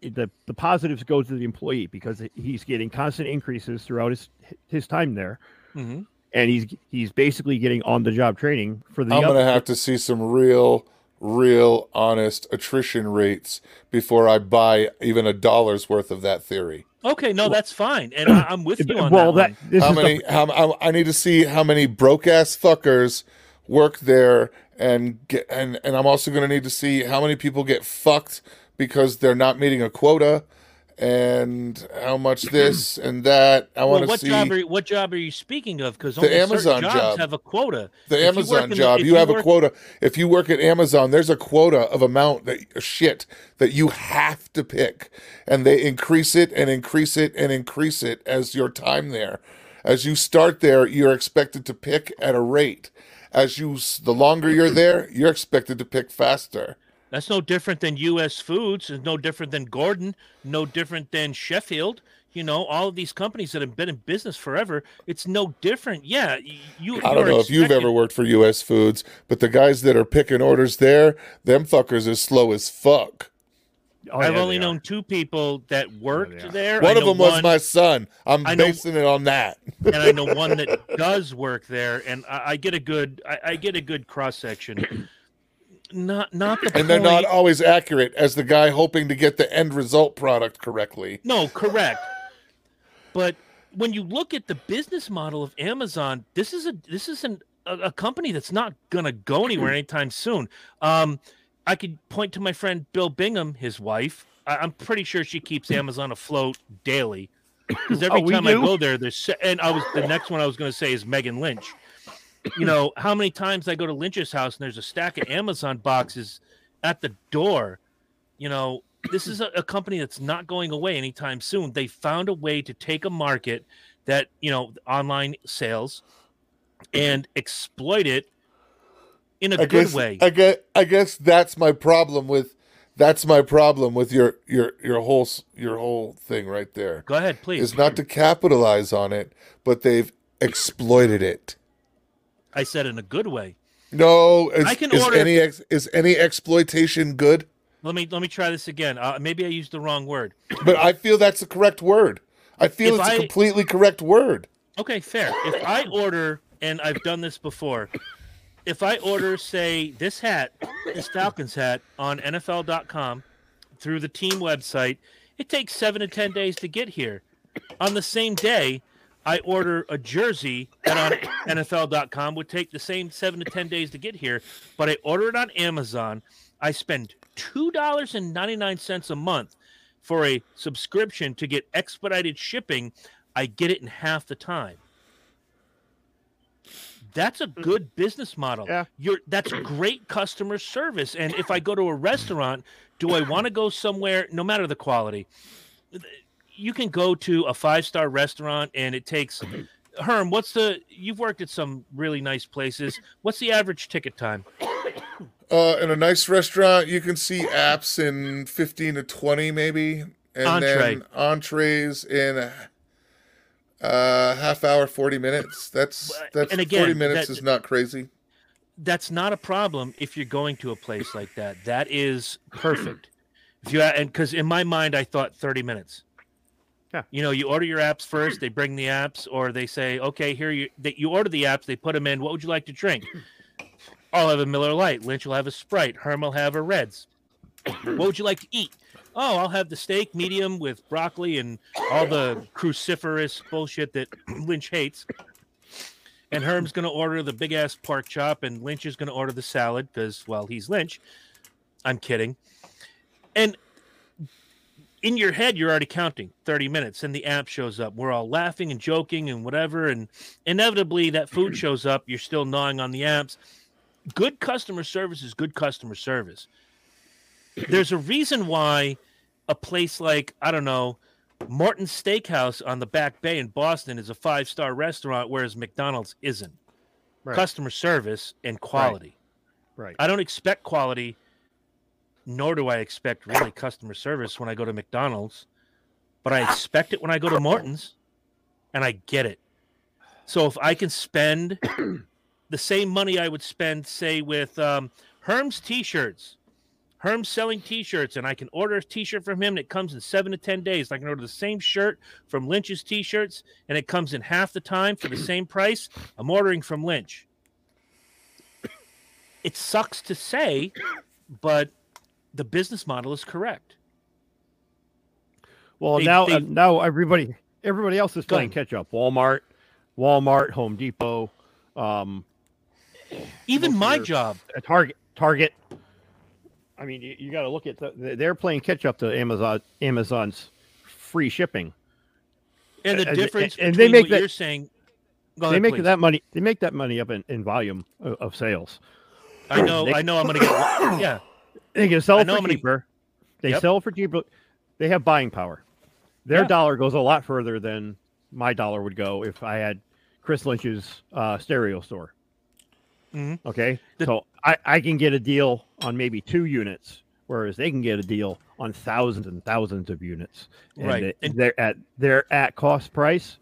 C: the the positives go to the employee because he's getting constant increases throughout his his time there,
B: Mm-hmm.
C: And he's he's basically getting on the job training for the
A: I'm gonna have to see some real, real honest attrition rates before I buy even a dollar's worth of that theory.
B: Okay, no, that's fine, and I, I'm with you [coughs] on
C: well
B: that.
C: that
B: one.
C: this
A: how
C: is the-
A: many? how, how- I need to see how many broke ass fuckers work there, and get and and I'm also gonna need to see how many people get fucked because they're not meeting a quota, and how much this [clears throat] and that. I
B: Well,
A: want to
B: what
A: see
B: job are what job are you speaking of? Because
A: The Amazon
B: jobs
A: job.
B: have a quota.
A: the
B: If you work
A: Amazon
B: the-
A: job.
B: if
A: you have a quota. If you work at Amazon, there's a quota of amount that shit that you have to pick, and they increase it and increase it and increase it as your time there. As you start there, you're expected to pick at a rate, as you the longer you're there, you're expected to pick faster.
B: That's no different than U.S. Foods. It's no different than Gordon. No different than Sheffield. You know, all of these companies that have been in business forever. It's no different. Yeah, y- you.
A: I don't
B: you're
A: know if you've ever worked for U.S. Foods, but the guys that are picking orders there, them fuckers is slow as fuck.
C: Oh,
B: I've
C: yeah,
B: only
C: they are.
B: known two people that worked
C: they
B: there.
A: One of them was
B: one-
A: my son. I'm
B: know-
A: basing it on that.
B: and I know [laughs] one that does work there, and I, I get a good, I, I get a good cross section. Not, not the
A: And they're not always accurate as the guy hoping to get the end result product correctly.
B: No, correct. But when you look at the business model of Amazon, this is a this is an, a, a company that's not going to go anywhere anytime soon. Um, I could point to my friend Bill Bingham, his wife. I, I'm pretty sure she keeps Amazon afloat daily. Because every
C: Oh, we
B: time I go there, there's and I was the next one I was going to say is Megan Lynch. You know how many times I go to Lynch's house and there's a stack of Amazon boxes at the door. You know, this is a, a company that's not going away anytime soon. They found a way to take a market that you know online sales and exploit it in a
A: I
B: good
A: guess,
B: way.
A: I guess I guess that's my problem with that's my problem with your your your whole s- your whole thing right there.
B: Go ahead, please.
A: Is not to capitalize on it, but they've exploited it.
B: I said in a good way.
A: No, is,
B: I can
A: is
B: order-
A: any ex, is any exploitation good?
B: Let me let me try this again. Uh, maybe I used the wrong word.
A: But I feel that's the correct word. I feel
B: If
A: it's a
B: I-
A: completely correct word.
B: Okay, fair. If I order, and I've done this before, if I order, say, this hat, this Falcons hat on NFL.com through the team website, it takes seven to 10 days to get here. On the same day, I order a jersey that on NFL.com would take the same seven to 10 days to get here, but I order it on Amazon. I spend $2.99 a month for a subscription to get expedited shipping. I get it in half the time. That's a good business model.
C: Yeah.
B: You're that's great customer service. And if I go to a restaurant, do I want to go somewhere no matter the quality? You can go to a five-star restaurant and it takes [clears throat] Herm, what's the you've worked at some really nice places. What's the average ticket time? [coughs]
A: Uh, in a nice restaurant, you can see apps in fifteen to twenty, maybe, and
B: Entree.
A: then entrees in a uh, half hour, forty minutes. That's that's
B: and again,
A: forty minutes
B: that-
A: is not crazy.
B: that's not a problem if you're going to a place like that. That is perfect. If you and because in my mind I thought 30 minutes.
C: Yeah.
B: You know, you order your apps first. They bring the apps, or they say, "Okay, here you." They, you order the apps. They put them in. What would you like to drink? [coughs] Oh, I'll have a Miller Lite. Lynch will have a Sprite. Herm will have a Reds. [coughs] what would you like to eat? Oh, I'll have the steak medium with broccoli and all the cruciferous bullshit that [coughs] Lynch hates. And Herm's going to order the big ass pork chop, and Lynch is going to order the salad because, well, he's Lynch. I'm kidding. And in your head, you're already counting 30 minutes, and the app shows up. We're all laughing and joking and whatever. And inevitably, that food [clears throat] shows up. You're still gnawing on the apps. Good customer service is good customer service. [clears throat] There's a reason why a place like, I don't know, Morton's Steakhouse on the Back Bay in Boston is a five star restaurant, whereas McDonald's isn't.
C: Right.
B: Customer service and quality.
C: Right.
B: I don't expect quality, nor do I expect really customer service when I go to McDonald's, but I expect it when I go to Morton's, and I get it. So if I can spend [clears throat] the same money I would spend, say, with um, Herm's T-shirts, Herm's selling T-shirts, and I can order a T-shirt from him, and it comes in seven to ten days. I can order the same shirt from Lynch's T-shirts, and it comes in half the time for the [clears throat] same price. I'm ordering from Lynch. It sucks to say, but the business model is correct.
C: Well,
B: They-
C: now
B: they-
C: uh, now everybody everybody else is playing catch up. Walmart, Walmart, Home Depot, um,
B: Even my
C: your-
B: job,
C: uh, Target. Target. I mean, you, you got to look at the, they're playing catch up to Amazon. Amazon's free shipping.
B: and the difference
C: and
B: between
C: they make
B: what
C: that-
B: you're saying. Go
C: they make
B: please.
C: that money. They make that money up in, in volume of, of sales.
B: I know.
C: they-
B: I know. I'm gonna get. Yeah.
C: They can sell it for cheaper. They
B: Yep.
C: sell for cheaper. They have buying power. Their
B: Yeah.
C: dollar goes a lot further than my dollar would go if I had Chris Lynch's uh, stereo store.
B: Mhm.
C: Okay,
B: The-
C: so I, I can get a deal on maybe two units, whereas they can get a deal on thousands and thousands of units. And
B: Right,
C: they-
B: and-
C: they're at their at cost price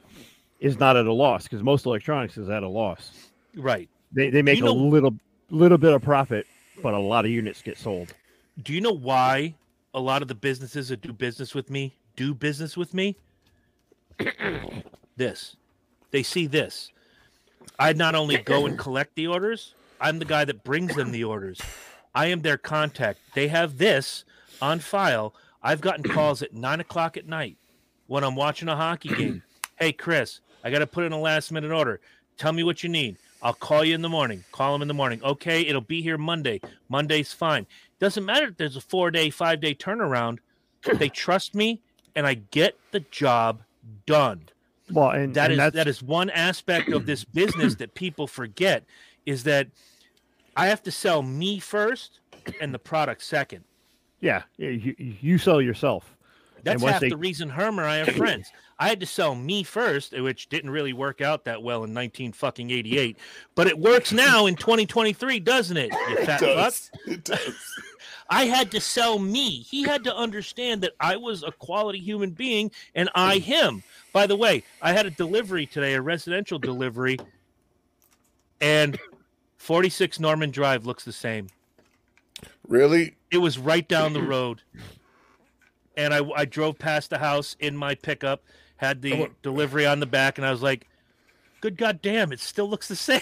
C: is not at a loss because most electronics is at a loss.
B: Right.
C: They they make
B: You know-
C: a little little bit of profit, but a lot of units get sold.
B: Do you know why a lot of the businesses that do business with me do business with me? this. They see this. I not only go and collect the orders, I'm the guy that brings them the orders. I am their contact. They have this on file. I've gotten calls at nine o'clock at night when I'm watching a hockey game. [clears throat] Hey, Chris, I got to put in a last minute order. Tell me what you need. I'll call you in the morning. Call them in the morning. Okay, it'll be here Monday. Monday's fine. Doesn't matter if there's a four day, five day turnaround. They [clears throat] trust me and I get the job done.
C: Well, and
B: That
C: and
B: is
C: that's,
B: that is one aspect of this [clears throat] business that people forget is that I have to sell me first and the product second.
C: yeah. You, you sell yourself.
B: That's half
C: they-
B: the reason Herm and I are friends. I had to sell me first, which didn't really work out that well in 19 fucking 88, but it works now in 2023, doesn't it? You fat
A: It
B: fuck.
A: does. It does.
B: I had to sell me. He had to understand that I was a quality human being and I him. By the way, I had a delivery today, a residential delivery, and 46 Norman Drive looks the same.
A: Really?
B: It was right down the [clears throat] road. And I, I drove past the house in my pickup, had the delivery on the back, and I was like, good goddamn, it still looks the [laughs] same.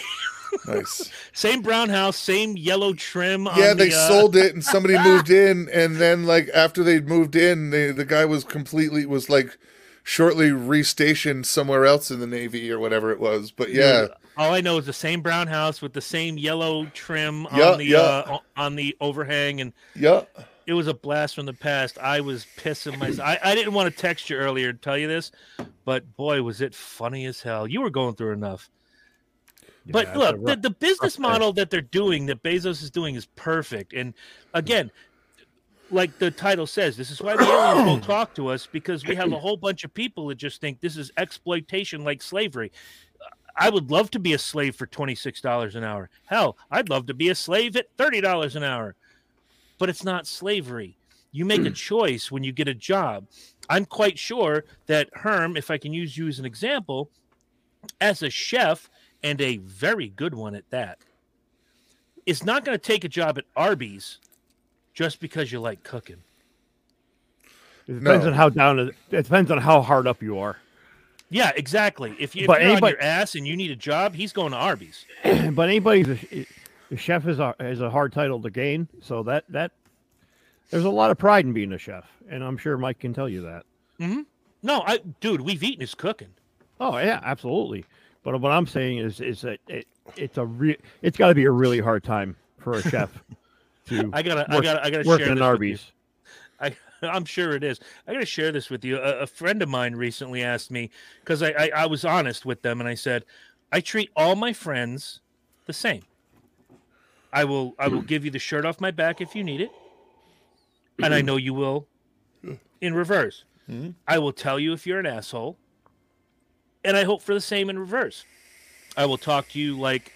A: Nice. [laughs]
B: same brown house, same yellow trim.
A: Yeah,
B: on
A: they
B: the, uh,
A: sold it, and somebody moved [laughs] in, and then like after they'd moved in, they, the guy was completely was like shortly restationed somewhere else in the navy or whatever it was. But yeah,
B: All I know is the same brown house with the same yellow trim
A: Yeah,
B: on the
A: yeah.
B: uh, on the overhang, and
A: yeah.
B: it was a blast from the past. I was pissing myself. I, I didn't want to text you earlier to tell you this, but boy, was it funny as hell. You were going through enough. But
C: Yeah,
B: look, the,
C: rough-
B: the business model that they're doing, that Bezos is doing, is perfect. And again, like the title says, this is why the aliens won't [clears throat] talk to us because we have a [clears throat] whole bunch of people that just think this is exploitation like slavery. I would love to be a slave for $26 an hour. Hell, I'd love to be a slave at $30 an hour. But it's not slavery. You make a [clears throat] choice when you get a job. I'm quite sure that Herm, if I can use you as an example, as a chef, and a very good one at that, is not going to take a job at Arby's just because you like cooking.
C: It depends
A: No.
C: on how down it, it depends on how hard up you are.
B: Yeah, exactly. If, you, if
C: But
B: you're
C: anybody-
B: on your ass and you need a job, he's going to Arby's. [clears throat]
C: but anybody who's a, a chef is a is a hard title to gain. So that that there's a lot of pride in being a chef, and I'm sure Mike can tell you that. Mm-hmm.
B: No, I, dude, we've eaten his cooking.
C: Oh yeah, absolutely. But what I'm saying is is that it, it's a re- it's got to be a really hard time for a chef [laughs] to
B: I gotta, I gotta, I gotta
C: work
B: share
C: in an. Arby's.
B: I, [laughs] I'm sure it is. I got to share this with you. A, a friend of mine recently asked me because I, I, I was honest with them, and I said, I treat all my friends the same. I will, I will give you the shirt off my back if you need it, and I [clears throat] know you will. In reverse,
A: Mhm.
B: I will tell you if you're an asshole, and I hope for the same in reverse. I will talk to you like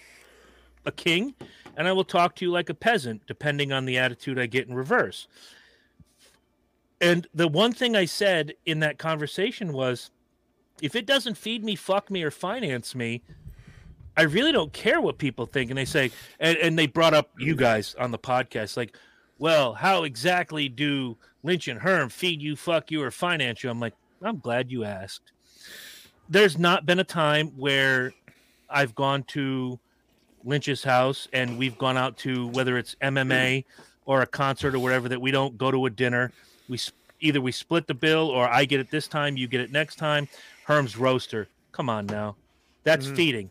B: a king, and I will talk to you like a peasant, depending on the attitude I get in reverse. And the one thing I said in that conversation was if it doesn't feed me, fuck me, or finance me, I really don't care what people think. And they say, and, and they brought up you guys on the podcast, like, well, how exactly do Lynch and Herm feed you, fuck you, or finance you? I'm like, I'm glad you asked. There's not been a time where I've gone to Lynch's house and we've gone out to whether it's MMA or a concert or whatever that we don't go to a dinner. We either we split the bill or I get it this time, you get it next time. Herm's roaster. Come on now. That's
A: Mhm.
B: feeding.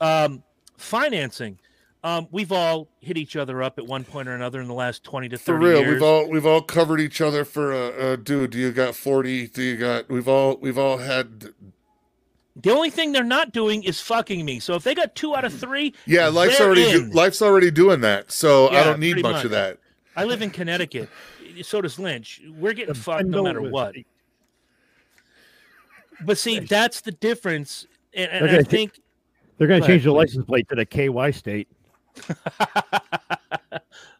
B: Um, financing. Um, we've all hit each other up at one point or another in the last 20 to 30
A: For real,
B: years.
A: we've all we've all covered each other for a, uh dude. Do you got forty? Do you got? We've all we've all had.
B: The only thing they're not doing is fucking me. So if they got two out of three,
A: Yeah, life's already do,
B: in.
A: life's already doing that. So I don't need much,
B: much.
A: of that.
B: I live in Connecticut. So does Lynch. We're getting
C: The
B: fucked no matter what. But see, that's the difference. And, and
C: Okay,
B: I
C: th-
B: think
C: They're going to change the
B: please.
C: license plate to the KY state. [laughs]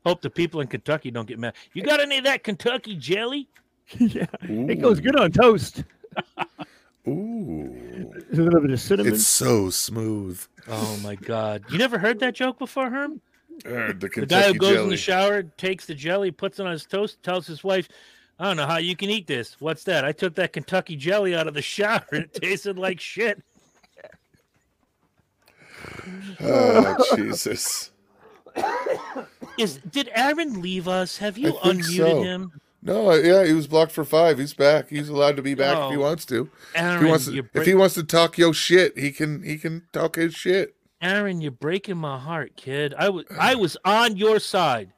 B: Hope the people in Kentucky don't get mad. You got any of that Kentucky jelly? [laughs]
C: yeah, it goes good on toast. [laughs]
A: Ooh,
C: A little bit of cinnamon.
A: it's so smooth.
B: Oh my god! You never heard that joke before, Herm?
A: Uh, the
B: The guy who goes in the shower, takes the jelly, puts it on his toast, tells his wife, "I don't know how you can eat this. What's that? I took that Kentucky jelly out of the shower and [laughs] it tasted like shit."
A: oh Jesus!
B: Is did Aaron leave us? Have you
A: I
B: unmuted
A: so.
B: him?
A: No, yeah, he was blocked for five. He's back. He's allowed to be back if he
B: Oh.
A: wants to. If
B: Aaron,
A: he wants to,
B: you're
A: if he wants to talk yo shit, he can. He can talk his shit.
B: Aaron, you're breaking my heart, kid. I was I was on your side.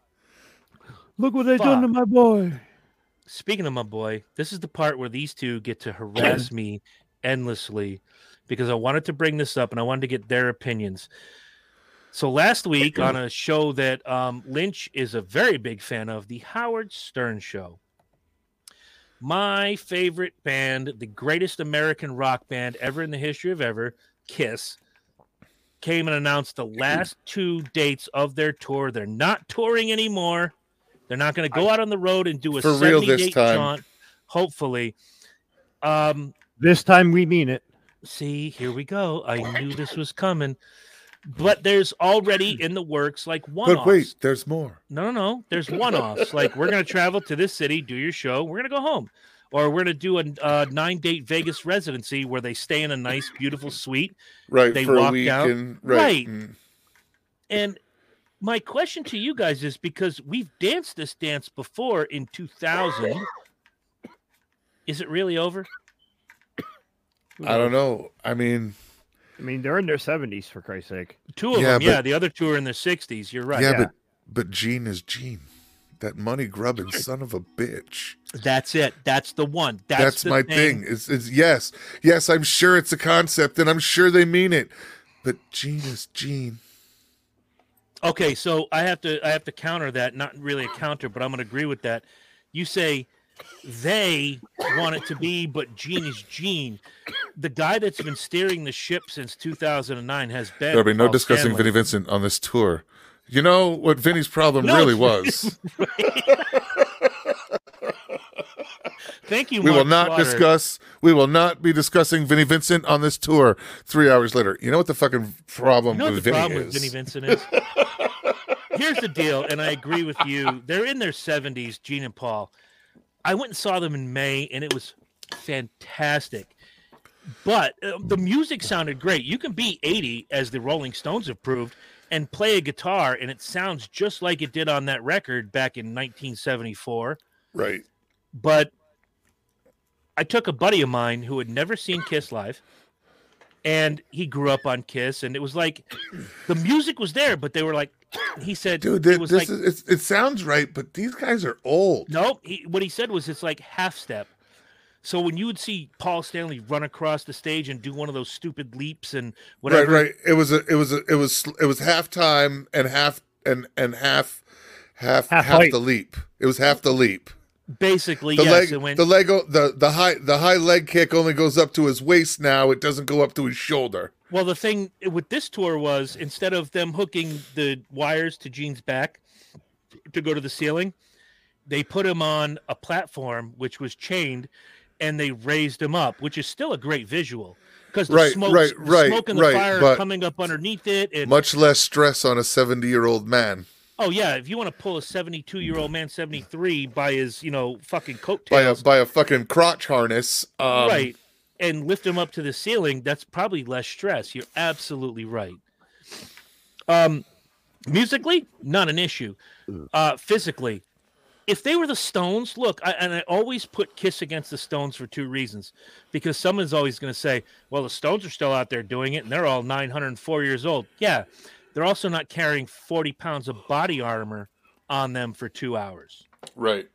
C: Look what they done to my boy.
B: Speaking of my boy, this is the part where these two get to harass [clears throat] me endlessly because I wanted to bring this up and I wanted to get their opinions. So last week on a show that um, Lynch is a very big fan of, the Howard Stern Show. My favorite band, the greatest American rock band ever in the history of ever, Kiss, came and announced the last [clears throat] two dates of their tour. They're not touring anymore. They're not going to go out on the road and do a
A: For real this
B: date
A: time.
B: jaunt, hopefully. Um,
C: This time we mean it.
B: see, here we go. I knew this was coming. But there's already in the works like one
A: But wait, there's more.
B: no, no, no. There's one offs. like we're gonna travel to this city, do your show. We're gonna go home, or we're gonna do a uh, nine date Vegas residency where they stay in a nice, beautiful suite.
A: Right
B: They
A: a
B: walk out.
A: and right.
B: Right.
A: mm.
B: And my question to you guys is because we've danced this dance before in 2000. Is it really over?
A: I don't know. I mean,
C: I mean, they're in their seventies for Christ's sake.
B: Two of
A: Yeah,
B: them, yeah. The other two are in their 60s. You're right.
A: yeah,
C: yeah.
A: but but Gene is Gene. That money grubbing son of a bitch.
B: That's it. That's the one. That's,
A: That's,
B: the
A: my thing. It's, it's yes, yes. I'm sure it's a concept, and I'm sure they mean it. But Gene is Gene.
B: Okay, so I have to I have to counter that. Not really a counter, but I'm going to agree with that. You say they want it to be, but Gene is Gene. The guy that's been steering the ship since 2009 has been.
A: There'll be no
B: Paul
A: discussing
B: Stanley.
A: Vinnie Vincent on this tour. You know what Vinnie's problem
B: No.
A: really was. [laughs]
B: Thank you.
A: we will not
B: Slaughter.
A: discuss. We will not be discussing Vinnie Vincent on this tour. Three hours later, you know what the fucking problem
B: You know
A: with
B: the
A: Vinny
B: problem
A: is?
B: with Vinnie Vincent is? [laughs] Here's the deal, and I agree with you. They're in their 70s, Gene and Paul. I went and saw them in May, and it was fantastic. But uh, the music sounded great. You can be 80, as the Rolling Stones have proved, and play a guitar, and it sounds just like it did on that record back in 1974
A: right.
B: but I took a buddy of mine who had never seen Kiss live, and he grew up on Kiss, and it was like the music was there, but they were like, he said,
A: Dude,
B: it
A: this,
B: was
A: this
B: like,
A: is, it's, it sounds right, but these guys are old.
B: no, he, what he said was it's like half step. So when you would see Paul Stanley run across the stage and do one of those stupid leaps and whatever,
A: Right, right. It was a, it was a, it was, it was half time and half and and half, half,
C: Half
A: half, the leap. It was half the leap.
B: basically,
A: The
B: yes,
A: leg,
B: went,
A: the leg, the the high, the high leg kick only goes up to his waist now. It doesn't go up to his shoulder.
B: Well, the thing with this tour was instead of them hooking the wires to Gene's back to go to the ceiling, they put him on a platform which was chained, and they raised him up, which is still a great visual because the
A: Right,
B: smoke,
A: right, right,
B: smoke and the
A: right,
B: fire coming up underneath it, and
A: Much less stress on a seventy-year-old man
B: oh yeah, if you want to pull a seventy-two-year-old man, seventy-three by his you know fucking coat
A: by a by a fucking crotch harness. Um,
B: right, and lift them up to the ceiling, that's probably less stress. You're absolutely right. Um, musically, not an issue. Uh, physically, if they were the Stones, look, I, and I always put Kiss against the Stones for two reasons, because someone's always going to say, "Well, the Stones are still out there doing it, and they're all 904 years old." Yeah, they're also not carrying 40 pounds of body armor on them for two hours.
A: Right.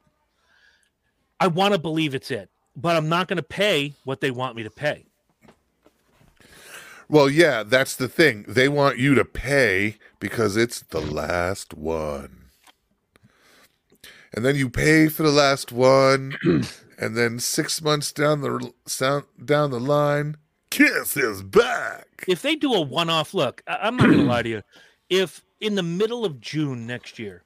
B: I want to believe it's it, but I'm not going to pay what they want me to pay.
A: Well, yeah, that's the thing. They want you to pay because it's the last one. And then you pay for the last one, [clears throat] and then six months down the sound down the line, Kiss is back.
B: if they do a one-off look, I- I'm not gonna lie to you. if in the middle of June next year,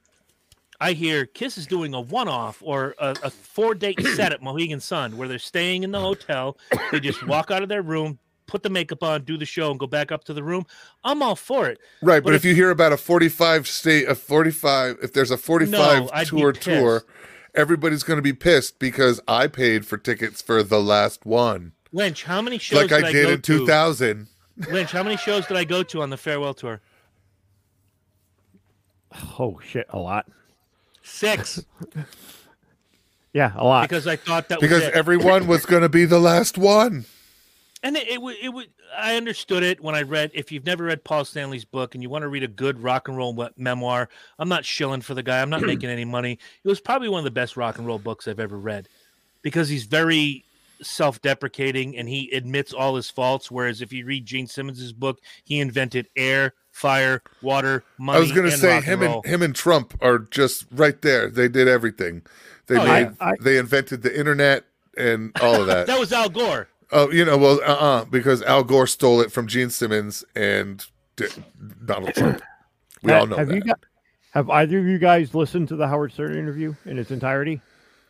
B: I hear Kiss is doing a one-off or a, a four-date [clears throat] set at Mohegan Sun where they're staying in the hotel, they just walk out of their room, put the makeup on, do the show, and go back up to the room. I'm all for it.
A: Right, but,
B: But
A: if, you hear about a 45 state, a 45, if there's a 45
B: No,
A: tour tour, everybody's going to be pissed because I paid for tickets for the last one,
B: Lynch, how many shows
A: like
B: did
A: I
B: I
A: did
B: go
A: in
B: to?
A: 2000.
B: Lynch, how many shows did I go to on the farewell tour?
C: Oh shit, a lot.
B: Six, [laughs]
C: Yeah, a lot.
B: because I thought that
A: Because
B: was it.
A: everyone was going to be the last one.
B: and it, it would it would I understood it when I read if you've never read Paul Stanley's book and you want to read a good rock and roll memoir I'm not shilling for the guy I'm not [clears throat] making any money it was probably one of the best rock and roll books I've ever read because he's very self-deprecating and he admits all his faults whereas if you read Gene Simmons's book he invented air fire water money
A: I was going to say
B: rock
A: him
B: and roll.
A: and him and Trump are just right there. They did everything. They
B: Oh,
A: made
C: yeah. I-
A: they invented the internet and all of that. [laughs]
B: that was Al Gore
A: Oh, you know, well, uh, uh because Al Gore stole it from Gene Simmons and D- Donald Trump. We all know
C: have
A: that.
C: you got? Have either of you guys listened to the Howard Stern interview in its entirety?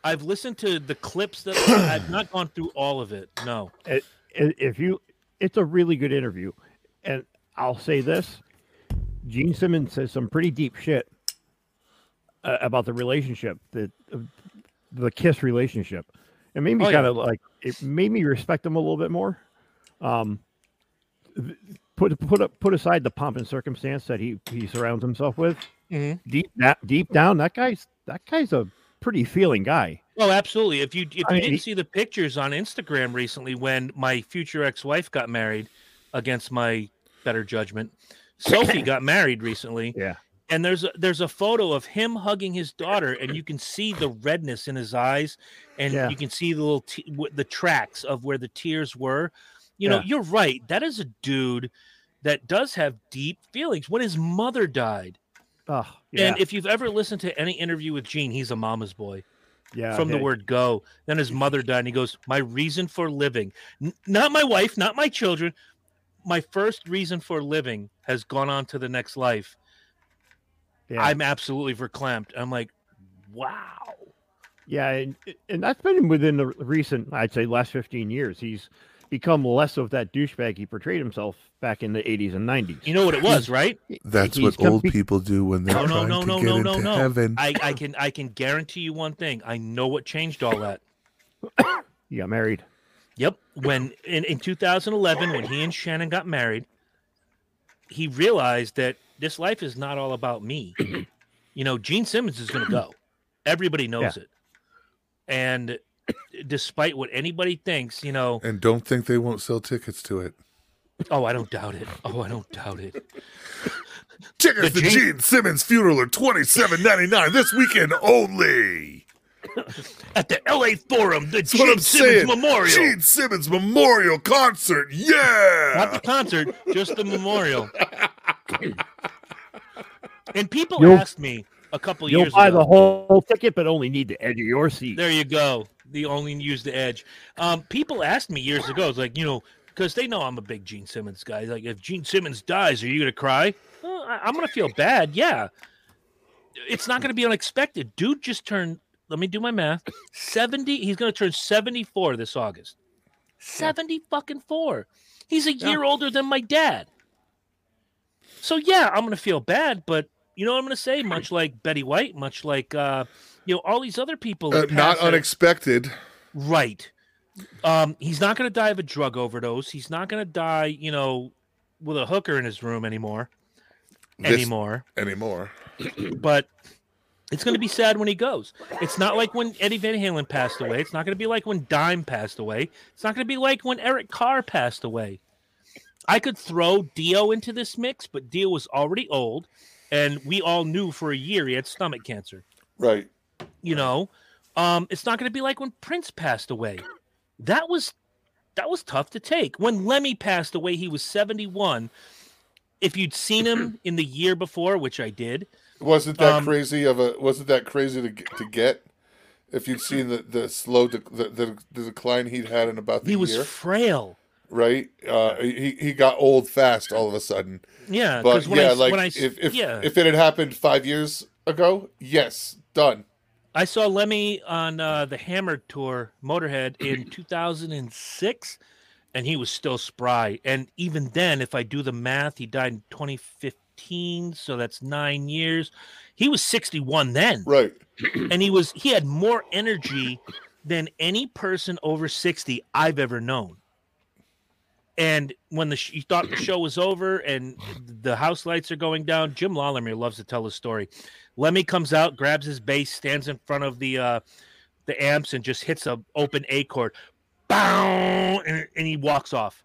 B: I've listened to the clips that I've not gone through all of it no
C: I- If you, it's a really good interview, and I'll say this: Gene Simmons says some pretty deep shit uh, about the relationship, the the Kiss relationship. It made me
B: Oh,
C: kind of like it made me respect him a little bit more. Um, put put up put aside the pomp and circumstance that he he surrounds himself with.
B: Mhm.
C: Deep that deep down, that guy's that guy's a pretty feeling guy.
B: Oh, absolutely. If you if you
C: I mean,
B: didn't
C: he-
B: see the pictures on Instagram recently when my future ex-wife got married against my better judgment, Sophie [laughs] got married recently.
C: Yeah.
B: And there's a there's a photo of him hugging his daughter, and you can see the redness in his eyes, and
C: Yeah.
B: you can see the little t- w- the tracks of where the tears were. You know,
C: Yeah.
B: you're right. That is a dude that does have deep feelings. When his mother died,
C: Oh, yeah,
B: and if you've ever listened to any interview with Gene, he's a mama's boy
C: yeah.
B: from the word go. Then his mother died, and he goes, "My reason for living, N- not my wife, not my children, my first reason for living has gone on to the next life."
C: Yeah.
B: I'm absolutely verklempt. I'm like, wow.
C: Yeah, and, and that's been within the recent, I'd say, last 15 years. He's become less of that douchebag he portrayed himself back in the 80s and 90s.
B: You know what it was, right?
A: That's
C: He's
A: what
C: come-
A: old people do when they're
B: No, no,
A: trying
B: no,
A: to
B: no,
A: get
B: no,
A: into
B: no, no.
A: heaven.
B: I, I [laughs] can I can guarantee you one thing. I know what changed all that. [coughs]
C: He got married.
B: Yep. When in, in 2011, when he and Shannon got married, he realized that this life is not all about me. [clears throat] you know, Gene Simmons is going to go. Everybody knows it. And despite what anybody thinks, you know,
A: and don't think they won't sell tickets to it.
B: oh, I don't doubt it. Oh, I don't doubt it.
A: Tickets to
B: Gene-
A: Gene Simmons funeral are twenty seven ninety nine this weekend only.
B: At the LA Forum, the
A: That's what
B: Gene
A: I'm
B: Simmons
A: saying.
B: Memorial.
A: Gene Simmons Memorial Concert. Yeah.
B: Not the concert, just the memorial. [laughs] and people
C: You'll-
B: asked me a couple years.
C: You'll
B: years
C: buy
B: ago.
C: the whole ticket, but only need the edge of your seat.
B: There you go. The only use the edge. Um, people asked me years ago, it's like, you know, because they know I'm a big Gene Simmons guy. Like, if Gene Simmons dies, are you gonna cry? Well, I, I'm gonna feel bad. Yeah. It's not gonna be unexpected. Dude just turned. Let me do my math. Seventy. He's gonna turn seventy-four this August. Seventy fucking four. He's a year older than my dad. So yeah, I'm gonna feel bad, but you know what I'm gonna say? Much [clears throat] like Betty White, much like uh, you know all these other people.
A: Uh, not unexpected.
B: Right. Um, he's not going to die of a drug overdose. He's not going to die, you know, with a hooker in his room anymore.
A: This-
B: anymore.
A: anymore.
B: But it's going to be sad when he goes. It's not like when Eddie Van Halen passed away. It's not going to be like when Dime passed away. It's not going to be like when Eric Carr passed away. I could throw Dio into this mix, but Dio was already old, and we all knew for a year he had stomach cancer
A: Right.
B: you know um it's not going to be like when prince passed away that was that was tough to take when lemmy passed away he was 71 if you'd seen him in the year before which i did
A: Wasn't that
B: Um,
A: crazy of a? Wasn't that crazy to get, to get? If you'd seen the the slow dec the, the the decline he'd had in about the
B: he was
A: year.
B: frail
D: right? Uh, he he got old fast all of a sudden.
B: Yeah,
D: But
B: when,
D: yeah,
B: I,
D: like
B: when I
D: if if
B: yeah,
D: if it had happened five years ago, yes, done.
B: I saw Lemmy on uh, the Hammer tour, Motorhead, in [clears throat] 2006, and he was still spry. And even then, if I do the math, he died in 2015, so that's nine years. He was 61 then,
D: Right.
B: and he was he had more energy than any person over 60 I've ever known. And when the sh- you thought the show was over and the house lights are going down, Jim Lollimer loves to tell the story. Lemmy comes out, grabs his bass, stands in front of the uh, the amps, and just hits a open A chord, bow, and, and he walks off.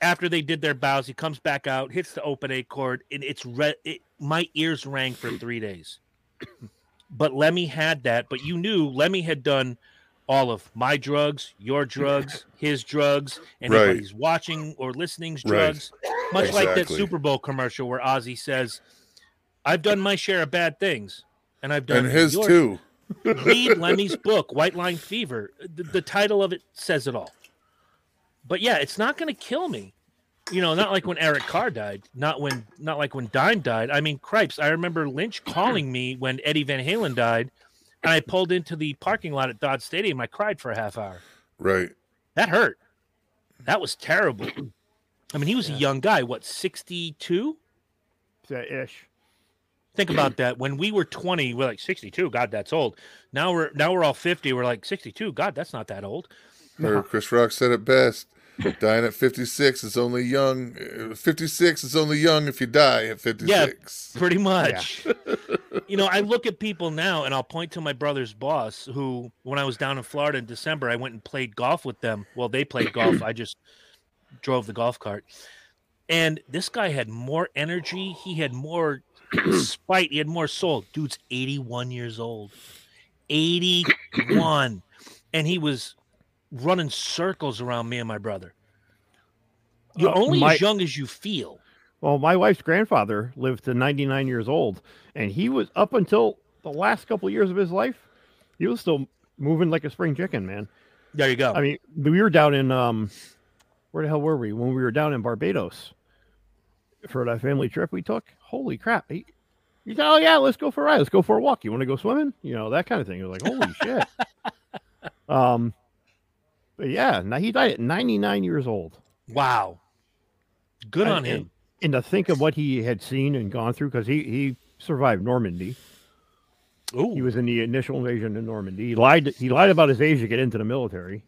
B: After they did their bows, he comes back out, hits the open A chord, and it's red. It, my ears rang for three days. but Lemmy had that. But you knew Lemmy had done all of my drugs, your drugs, his drugs, anybody's watching or listening's
D: Right.
B: drugs. Much like that Super Bowl commercial where Ozzy says, "I've done my share of bad things, and I've done
D: And his too.
B: read Lemmy's book, White Line Fever. The, the title of it says it all. But yeah, it's not going to kill me. You know, not like when Eric Carr died, not when, not like when Dime died. I mean, cripes. I remember Lynch [clears throat] calling me when Eddie Van Halen died, and I pulled into the parking lot at Dodd Stadium. I cried for a half hour.
D: Right.
B: That hurt. That was terrible. I mean, he was a young guy. What, sixty-two?
C: ish.
B: Think about that. When we were 20, we're like 62. God, that's old. Now we're now we're all 50. We're like 62. God, that's not that old.
D: Or Chris Rock said it best. Dying at 56 is only young. uh, 56 is only young if you die at 56.
B: Yeah, Pretty much. [laughs] you know, I look at people now and I'll point to my brother's boss who when I was down in Florida in December, I went and played golf with them. Well, they played golf. I just drove the golf cart. And this guy had more energy. He had more [clears throat] spite. He had more soul. Dude's 81 years old. 81. and he was running circles around me and my brother. You're
C: Uh,
B: only
C: my-
B: as young as you feel.
C: Well, my wife's grandfather lived to 99 years old, and he was up until the last couple of years of his life. He was still moving like a spring chicken, man.
B: There you go.
C: I mean, we were down in um, where the hell were we when we were down in Barbados for that family trip we took? Holy crap! He, he said, "Oh yeah, let's go for a ride. Let's go for a walk. You want to go swimming? You know that kind of thing." It was like, "Holy [laughs] shit!" Um, but yeah, now he died at 99 years old.
B: wow. Good
C: And-
B: on him.
C: and to think of what he had seen and gone through because he he survived Normandy.
B: Ooh.
C: He was in the initial invasion in Normandy. He lied. He lied about his age to get into the military.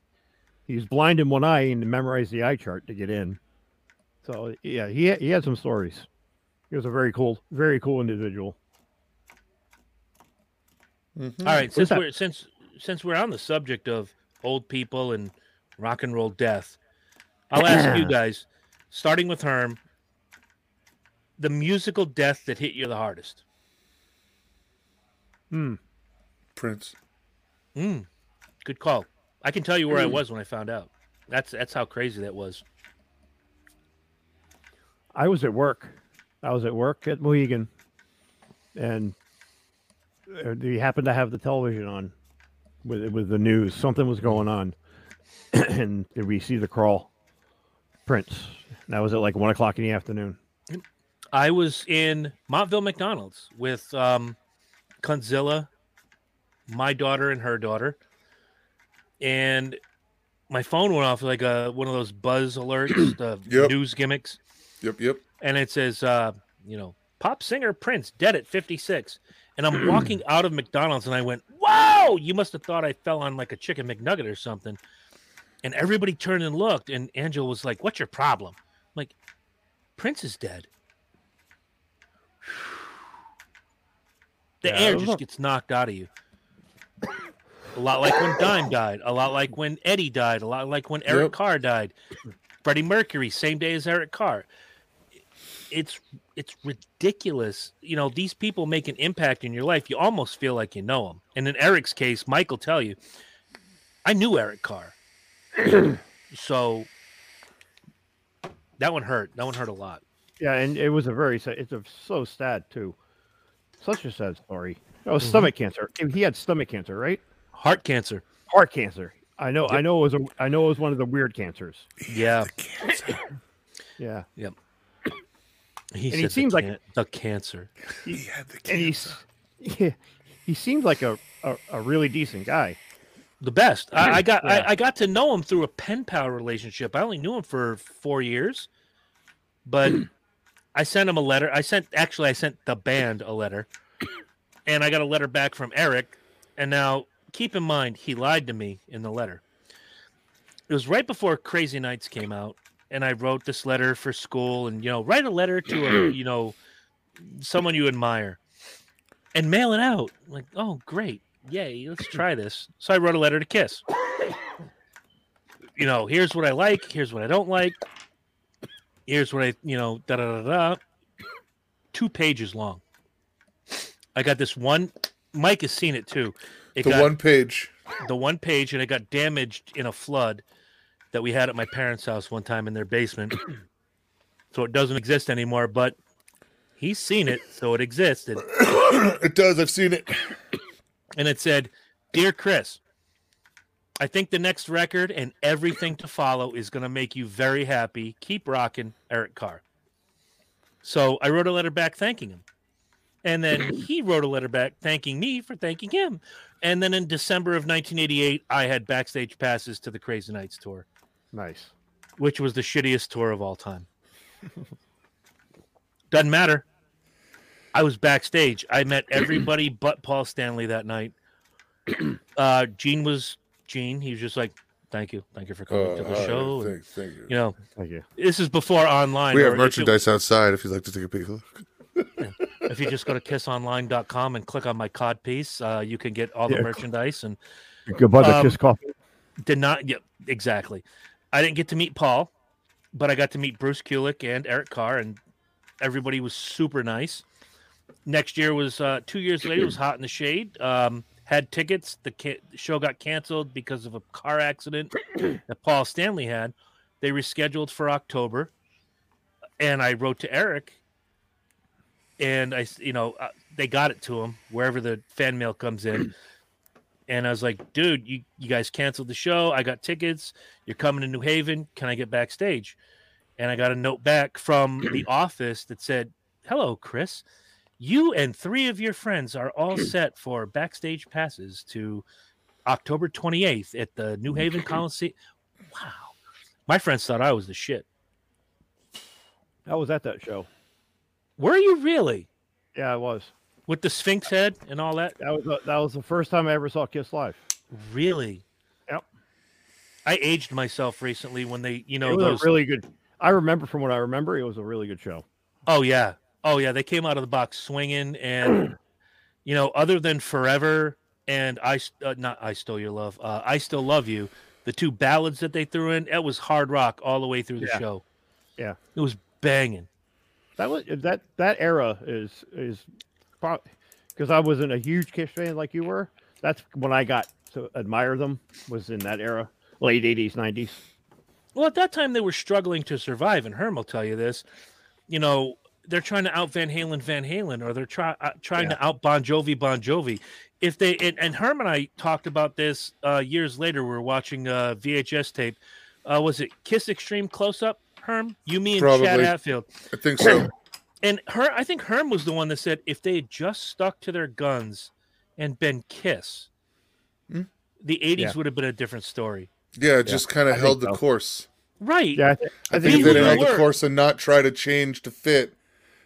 C: He was blind in one eye and memorized the eye chart to get in. So yeah, he had- he had some stories. He was a very cool, very cool individual.
D: Mhm.
B: All right, since we're since since we're on the subject of old people and rock and roll death, I'll ask you [clears throat] guys, starting with Herm, the musical death that hit you the hardest.
C: Hmm.
D: Prince.
B: Mm, good call. I can tell you where I was when I found out. That's that's how crazy that was.
C: I was at work. I was at work at Mohegan, and uh, they happened to have the television on with with the news. Something was going on, [clears throat] and did we see the crawl? Prince. That was at like one o'clock in the afternoon.
B: I was in Montville McDonald's with um, Conzilla, my daughter and her daughter, and my phone went off like a one of those buzz alerts, [clears throat] the
D: Yep.
B: news gimmicks,
D: Yep, yep.
B: and it says, uh, you know, pop singer Prince dead at 56. And I'm walking out of McDonald's and I went, "Whoa!" You must have thought I fell on like a chicken McNugget or something. And everybody turned and looked, and Angela was like, "What's your problem?" I'm like, Prince is dead. The
C: Yeah,
B: air just gets knocked out of you. A lot like when Dime died, a lot like when Eddie died, a lot like when Eric
D: Yep.
B: Carr died. Freddie Mercury, same day as Eric Carr. It's it's ridiculous. You know, these people make an impact in your life. You almost feel like you know them. And in Eric's case, Mike will tell you, I knew Eric Carr. So that one hurt. That one hurt a lot.
C: Yeah, and it was a very sad. It's a, so sad too. Such a sad story. Oh,
B: Mm-hmm.
C: stomach cancer. He had stomach cancer, right?
B: Heart cancer.
C: Heart cancer. I know. I know it was. A, I know it was one of the weird cancers.
B: Yeah. [laughs]
C: Yeah, Yep.
B: He
C: And
B: said
C: he
B: the
C: seems like-
B: can- the cancer.
D: He had the
C: and he's [laughs] yeah, he seems like a, a, a really decent guy.
B: The best. I, I got
C: Yeah.
B: I, I got to know him through a pen pal relationship. I only knew him for four years, but [clears throat] I sent him a letter. I sent actually I sent the band a letter, and I got a letter back from Eric. And now keep in mind he lied to me in the letter. It was right before Crazy Nights came out, and I wrote this letter for school, and you know write a letter to a [clears throat] you know someone you admire, and mail it out. Like oh great yay, let's try this. So I wrote a letter to Kiss. You know, here's what I like, here's what I don't like, here's what I, you know, da da da da. Two pages long. I got this one. Mike has seen it too. It
D: the
B: got
D: one page.
B: the one page, and it got damaged in a flood that we had at my parents' house one time in their basement. [clears throat] so it doesn't exist anymore, but he's seen it, so it existed. [coughs]
D: it does. I've seen it.
B: And it said, "Dear Chris, I think the next record and everything to follow is going to make you very happy. Keep rocking, Eric Carr." So I wrote a letter back thanking him, and then [clears throat] he wrote a letter back thanking me for thanking him. And then in December of 1988, I had backstage passes to the Crazy Nights tour,
C: Nice.
B: which was the shittiest tour of all time. [laughs] Doesn't matter. I was backstage. I met [clears throat] everybody but Paul Stanley that night. [clears throat] Uh, Gene was Gene. He was just like, "Thank you, thank you for coming
D: Oh,
B: to the
D: all right,
B: show." and,
D: Thank, thank you.
B: you know,
C: Thank you.
B: this is before online.
D: we
B: or
D: have
B: if you-
D: merchandise outside if you'd like to take a peek.
B: If you just go to kissonline.com and click on my cod piece, uh, you can get all the
C: Yeah.
B: merchandise and
C: Goodbye, the
B: Um,
C: kiss coffee.
B: did not yeah exactly i didn't get to meet paul but i got to meet bruce kulick and eric carr and everybody was super nice next year was uh two years later it was hot in the shade um had tickets the ca- show got canceled because of a car accident [clears throat] that paul stanley had they rescheduled for october and i wrote to eric and I, you know uh, they got it to him wherever the fan mail comes in [clears throat] and I was like, dude, you, you guys canceled the show. I got tickets. You're coming to New Haven. Can I get backstage? And I got a note back from the office that said, Hello, Chris. You and three of your friends are all hmm. set for backstage passes to October 28th at the New Haven Coliseum. Wow. My friends thought I was the shit.
C: I was at that show.
B: Were you really?
C: Yeah, I was.
B: With the Sphinx head and all that?
C: That was the- that was the first time I ever saw Kiss live.
B: Really?
C: Yep.
B: I aged myself recently when they, you know,
C: it was
B: those
C: a really good. I remember from what I remember, it was a really good show.
B: Oh yeah, oh yeah. They came out of the box swinging, and [clears throat] you know, other than Forever and I, uh, not I stole your love. Uh, I still love you. The two ballads that they threw in, it was hard rock all the way through the
C: Yeah.
B: show.
C: Yeah.
B: it was banging.
C: That was that that era is is because I wasn't a huge Kiss fan like you were. That's when I got to admire them. Was in that era, late '80s, '90s.
B: Well, at that time they were struggling to survive, and Herm will tell you this. You know, they're trying to out Van Halen, Van Halen, or they're try, uh, trying to out Bon Jovi, Bon Jovi. If they and, and Herm and I talked about this uh, years later, we were watching a VHS tape. Uh, was it Kiss Extreme Close Up? Herm, you, me, and Chad
D: Probably.
B: Hatfield.
D: I think so. [clears throat]
B: And her, I think Herm was the one that said if they had just stuck to their guns and been Kiss,
D: Hmm?
B: the '80s
C: Yeah.
B: would have been a different story.
D: Yeah, it just kind of held the
C: so.
D: course.
B: Right?
C: Yeah, I, th-
D: I,
C: I
D: think
C: think
D: if
B: who
D: they
B: you
D: held the course and not try to change to fit,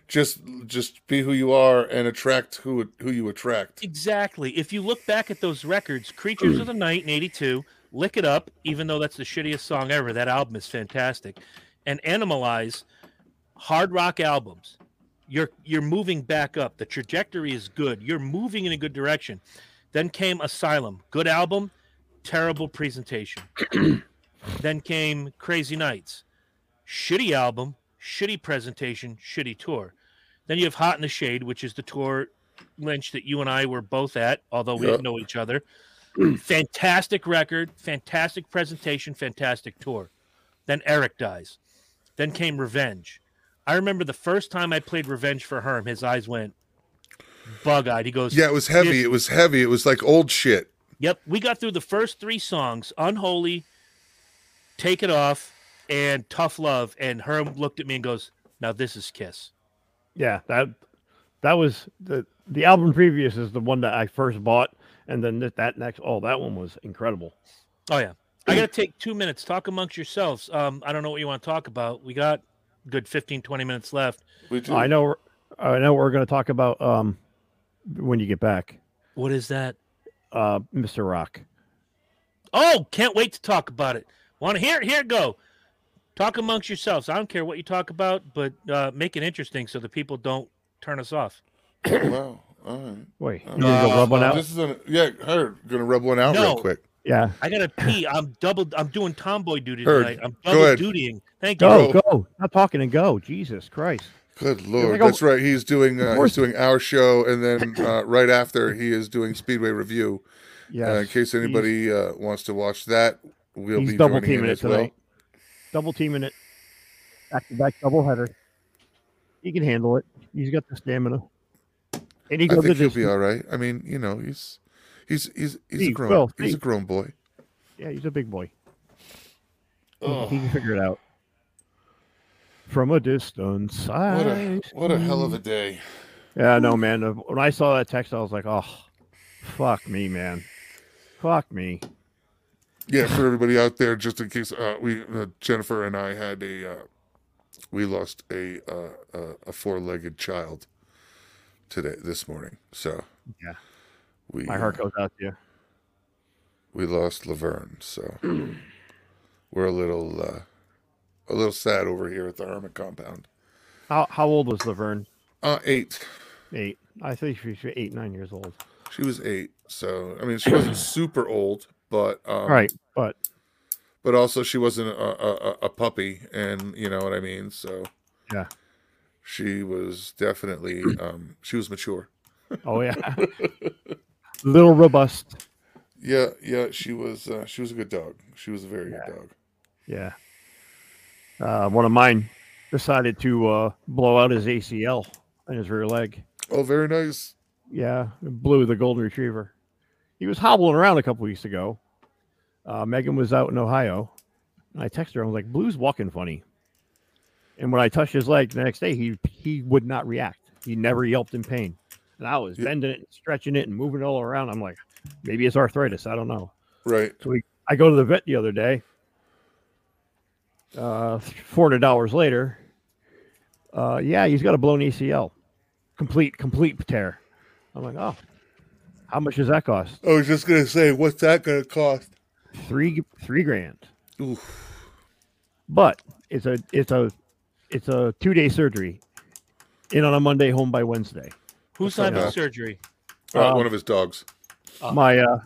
D: just just be who you are and attract who who you attract.
B: Exactly. If you look back at those records, Creatures of the Night in 82, Lick It Up, even though that's the shittiest song ever, that album is fantastic. And Animalize, hard rock albums. You're you're moving back up. The trajectory is good. You're moving in a good direction. Then came Asylum, good album, terrible presentation. [clears throat] then came Crazy Nights, shitty album, shitty presentation, shitty tour. Then you have Hot in the Shade, which is the tour Lynch that you and I were both at, although we
D: Yeah.
B: didn't know each other. [clears throat] fantastic record, fantastic presentation, fantastic tour. Then Eric dies. Then came Revenge. I remember the first time I played Revenge for Herm, his eyes went bug eyed. He goes,
D: Yeah, it was heavy. It was heavy. It was like old shit.
B: Yep, we got through the first three songs: "Unholy," "Take It Off," and "Tough Love." And Herm looked at me and goes, "Now this is Kiss."
C: Yeah, that that was the the album previous is the one that I first bought, and then that, that next oh that one was incredible.
B: Oh yeah, I got to take two minutes. Talk amongst yourselves. Um, I don't know what you want to talk about. We got good 15, 20 minutes left.
A: We do.
C: I know I know what we're going to talk about um when you get back,
B: What is that?
C: uh, Mr. Rock.
B: Oh, can't wait to talk about it. Want to hear it? Here it go. Talk amongst yourselves. I don't care what you talk about, but uh, make it interesting so the people don't turn us off. [coughs]
A: wow. All right.
C: Wait,
A: Uh,
C: you gonna go rub one out?
A: This is an, yeah. Her gonna rub one out real quick.
C: Yeah,
B: I gotta pee. I'm double. I'm doing tomboy duty
A: Heard.
B: tonight. I'm double dutying. Thank you.
C: go go. Not talking and go. Jesus Christ.
A: Good lord,
C: like
A: that's right. He's doing uh, he's
C: course.
A: doing our show, and then uh, [coughs] right after he is doing Speedway review.
C: Yeah.
A: Uh, in case anybody uh, wants to watch that, we'll
C: he's
A: be
C: double
A: joining in
C: teaming it
A: as well.
C: tonight. Double teaming it. Back to back double header. He can handle it. He's got the stamina. And he
A: I
C: goes
A: think
C: the
A: he'll be all right. I mean, you know, he's he's he's he's a grown
C: Will,
A: he's a grown boy.
C: Yeah, he's a big boy. He-
A: Oh,
C: He can figure it out. From a distance.
A: what
C: I
A: a what a hell of a day.
C: Yeah, no, man. When I saw that text, I was like, oh, fuck me, man. Fuck me.
A: Yeah, for everybody out there, just in case uh, we uh, Jennifer and I had a uh, we lost a uh, uh, a four legged child today this morning. So
C: Yeah.
A: we
C: My heart goes out to you.
A: we lost Laverne, so we're a little uh, a little sad over here at the Hermit compound.
C: How, how old was Laverne?
A: Uh, eight.
C: Eight. I think she was eight, nine years old.
A: She was eight, so I mean she wasn't super old, but um,
C: right. But
A: But also she wasn't a, a, a- puppy, and you know what I mean. So
C: Yeah.
A: she was definitely um, she was mature.
C: oh yeah. [laughs] Little robust.
A: Yeah, yeah, she was uh, she was a good dog. She was a very good dog.
C: Yeah. Uh, one of mine decided to uh, blow out his ACL in his rear leg.
A: Oh, very nice.
C: Yeah, blew the golden retriever. He was hobbling around a couple weeks ago. Uh, Megan was out in Ohio. And I texted her. I was like, "Blue's walking funny." And when I touched his leg the next day, he he would not react. He never yelped in pain. And I was bending it, and stretching it, and moving it all around. I'm like, maybe it's arthritis. I don't know.
A: Right.
C: So we, I go to the vet the other day. Uh, hundred dollars later. Uh, yeah, he's got a blown ACL, complete complete tear. I'm like, oh, how much does that cost?
A: I was just gonna say, what's that gonna cost?
C: Three three grand.
A: Oof.
C: But it's a it's a it's a two day surgery. In on a Monday, home by Wednesday.
B: Who's
A: That's not
B: having
A: bad.
B: surgery?
A: Uh,
C: Um,
A: one of his dogs.
B: Oh.
C: My uh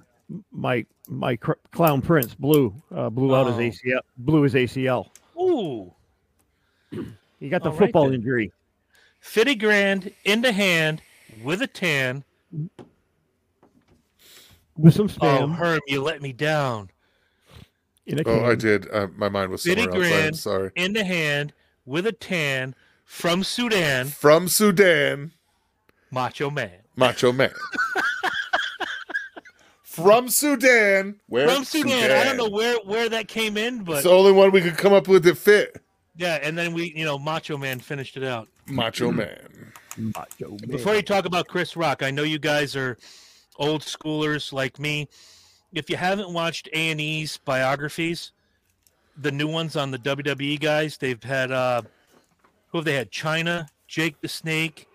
C: my my cr- clown prince blew uh, blew out
B: Oh.
C: his ACL blew his ACL.
B: Ooh,
C: He got the
B: All right
C: football
B: then.
C: injury.
B: fifty grand in the hand with a tan.
C: With some
B: Oh,
C: spam
B: Herm, you let me down.
C: in a
A: Oh, I did. Uh, my mind was
B: Fifty
A: somewhere else. I'm sorry.
B: In the hand with a tan from Sudan,
A: From Sudan,
B: Macho Man.
A: Macho Man. From Sudan, where?
B: From Sudan. I don't know where where that came in, but
A: It's the only one we could come up with that fit.
B: yeah. And then we, you know, Macho Man finished it out.
A: Macho Man.
C: Macho Man.
B: Before you talk about Chris Rock, I know you guys are old schoolers like me. If you haven't watched A and E's biographies, the new ones on the WWE guys, they've had uh who have they had? Chyna, Jake the Snake,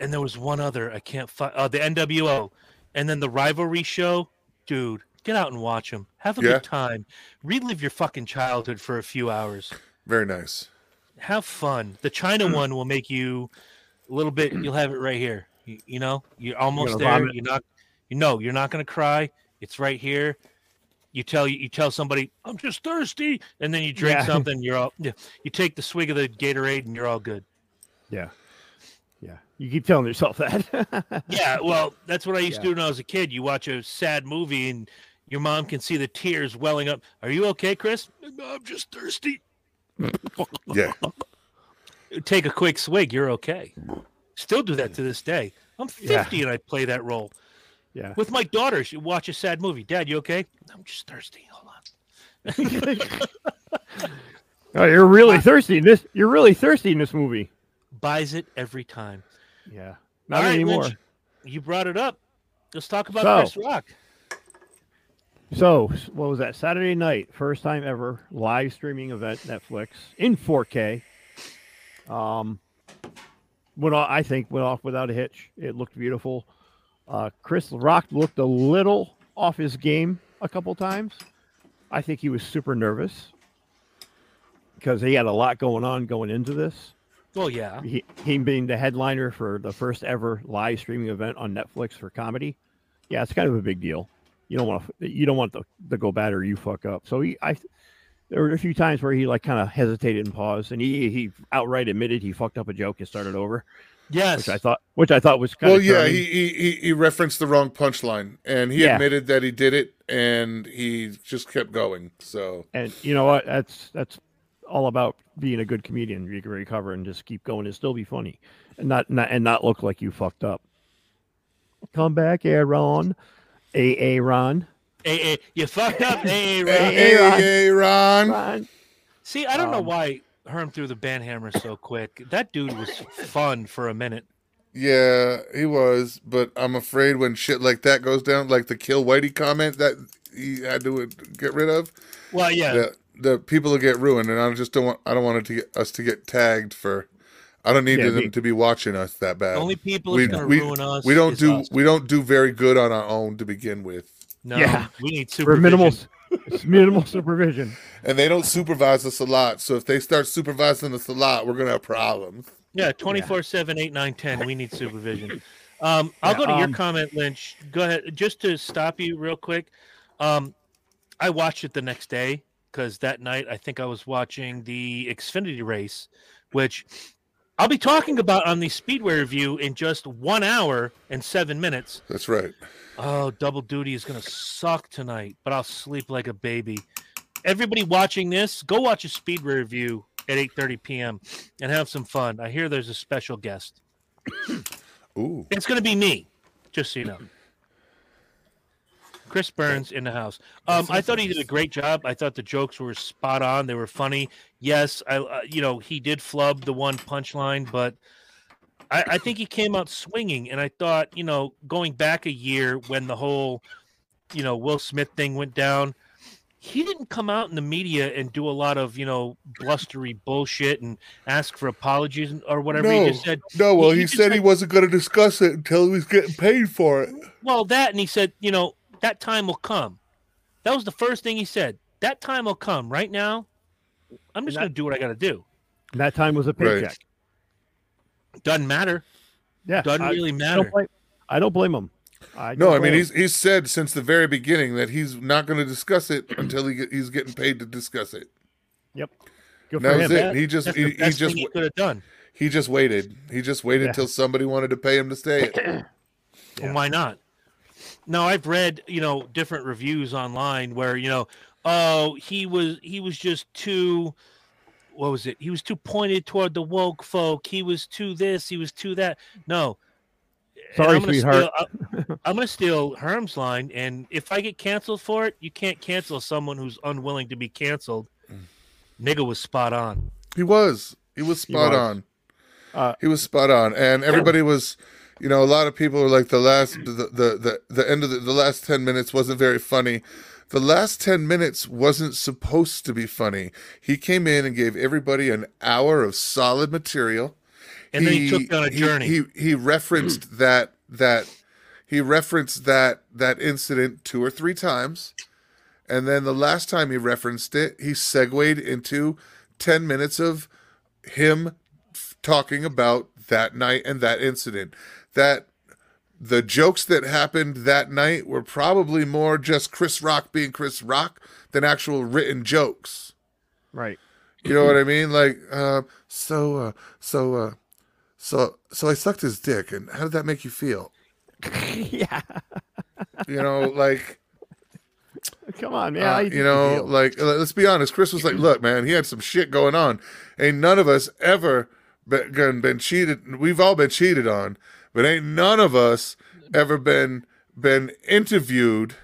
B: and there was one other I can't find. Uh, the NWO, and then the rivalry show. Dude, get out and watch them. Have a
A: Yeah.
B: good time. Relive your fucking childhood for a few hours
A: Very nice.
B: have fun. The Chyna one will make you a little bit. You'll have it right here. You, you know, you're almost
C: gonna
B: there.
C: vomit?
B: You're not. You know, you're not going to cry. It's right here. You tell you tell somebody, "I'm just thirsty," and then you drink
C: Yeah.
B: something. You're all. Yeah, you take the swig of the Gatorade, and you're all good.
C: Yeah. Yeah. You keep telling yourself that. [laughs]
B: Yeah, well, that's what I used to do when I was a kid. You watch a sad movie, and your mom can see the tears welling up. Are you okay, Chris? I'm just thirsty.
A: Yeah. [laughs]
B: take a quick swig, you're okay. Still do that to this day. I'm 50
C: Yeah.
B: and I play that role.
C: Yeah.
B: With my daughter, she watch a sad movie. Dad, you okay? I'm just thirsty. Hold on. [laughs]
C: Oh, you're really thirsty in this. You're really thirsty in this movie.
B: Buys it every time.
C: Yeah. Not
B: right,
C: anymore.
B: Lynch, you brought it up. Let's talk about
C: So-
B: Chris Rock.
C: So, what was that? Saturday night, first time ever live streaming event Netflix in 4K. Um, went off, I think went off without a hitch. It looked beautiful. Uh, Chris Rock looked a little off his game a couple times. I think he was super nervous because he had a lot going on going into this.
B: Well, yeah.
C: He, him being the headliner for the first ever live streaming event on Netflix for comedy. Yeah, it's kind of a big deal. You don't want to you don't want the, the go bad or you fuck up. So he I there were a few times where he like kind of hesitated and paused and he he outright admitted he fucked up a joke and started over,
B: Yes.
C: which I thought which I thought was kind
A: Well,
C: of
A: yeah, he, he he he referenced the wrong punchline, and he
C: Yeah.
A: admitted that he did it, and he just kept going. So
C: and you know what that's that's all about being a good comedian. You can recover and just keep going and still be funny, and not, not and not look like you fucked up. Come back, Aaron. A. A. Ron.
B: Hey, hey, you fucked up. Hey, [laughs] Ron.
A: hey,
C: Hey, Ron.
A: hey, Ron.
C: Ron.
B: See, I don't know
C: Um,
B: why Herm threw the band hammer so quick. That dude was fun for a minute.
A: Yeah, he was, but I'm afraid when shit like that goes down, like the kill Whitey comment that he had to get rid of,
B: Well, yeah.
A: the the people will get ruined, and I just don't want I don't want it to get us to get tagged for. I don't need
C: Yeah,
A: them
C: we-
A: to be watching us that bad.
B: The only people
A: we,
B: that's going to
A: we,
B: ruin us.
A: we don't
B: is
A: do
B: us.
A: we don't do very good on our own to begin with,
B: No,
C: Yeah.
B: we need supervision.
C: minimal, minimal [laughs] supervision.
A: and they don't supervise us a lot. So if they start supervising us a lot, we're gonna have problems.
B: Yeah, 24 7, 8, 9, 10. We need supervision. Um, I'll
C: Yeah,
B: go to your
C: um,
B: comment, Lynch. Go ahead. Just to stop you real quick. Um, I watched it the next day because that night I think I was watching the Xfinity race, which I'll be talking about on the Speedway review in just one hour and seven minutes.
A: That's right.
B: Oh, double duty is going to suck tonight, but I'll sleep like a baby. Everybody watching this, go watch a Speedway review at 8:30 p.m. and have some fun. I hear there's a special guest.
A: Ooh,
B: It's going to be me, just so you know. Chris Burns in the house. Um, I thought he did a great job. I thought the jokes were spot on. They were funny. Yes, I, uh, you know, he did flub the one punchline, but I, I think he came out swinging. And I thought, you know, going back a year when the whole, you know, Will Smith thing went down, he didn't come out in the media and do a lot of, you know, blustery bullshit and ask for apologies or whatever. He just said,
A: no. Well,
B: He-
A: he,
B: just
A: said he wasn't gonna discuss it until he was getting paid for it.
B: Well, that and he said, you know, that time will come. That was the first thing he said. That time will come. Right now, I'm just going to do what I got to do.
C: And that time was a
A: Right.
C: paycheck.
B: Doesn't matter.
C: Yeah,
B: Doesn't
C: I,
B: really
C: I
B: matter.
C: don't blame. I don't blame him. I
A: No, I mean
C: blame
A: he's he's said since the very beginning that he's not going to discuss it until he get, he's getting paid to discuss it.
C: Yep. Good
A: That was
C: him.
A: it. He just
B: That's
A: he, he just
B: he could have done.
A: he just waited. He just waited
C: Yeah.
A: until somebody wanted to pay him to stay it. [clears throat]
C: Yeah.
B: Well, why not? Now I've read, you know, different reviews online where you know, oh, he was he was just too. What was it? He was too pointed toward the woke folk. He was too this. He was too that. No.
C: Sorry,
B: I'm gonna
C: sweetheart.
B: Steal, I- I'm [laughs] going to steal Herm's line, and if I get canceled for it, you can't cancel someone who's unwilling to be canceled. Nigga was spot on.
A: He was. He was spot
C: was.
A: on.
C: Uh,
A: He was spot on, and everybody was. You know, a lot of people are like the last the the the, the end of the, the last ten minutes wasn't very funny. The last ten minutes wasn't supposed to be funny. He came in and gave everybody an hour of solid material.
B: And then he took on a
A: he-
B: journey.
A: He he referenced [clears throat] that that he referenced that that incident two or three times, and then the last time he referenced it, he segued into ten minutes of him f- talking about that night and that incident. That the jokes that happened that night were probably more just Chris Rock being Chris Rock than actual written jokes.
C: right.
A: You know what I mean? Like, uh, so, uh, so, uh, so, so I sucked his dick, and how did that make you feel? [laughs]
C: yeah.
A: You know, like,
C: Come on, man.
A: uh, you know,
C: feel?
A: like, uh, let's be honest. Chris was like, "Look, man, he had some shit going on. Ain't none of us ever been, been cheated. We've all been cheated on, but ain't none of us ever been been interviewed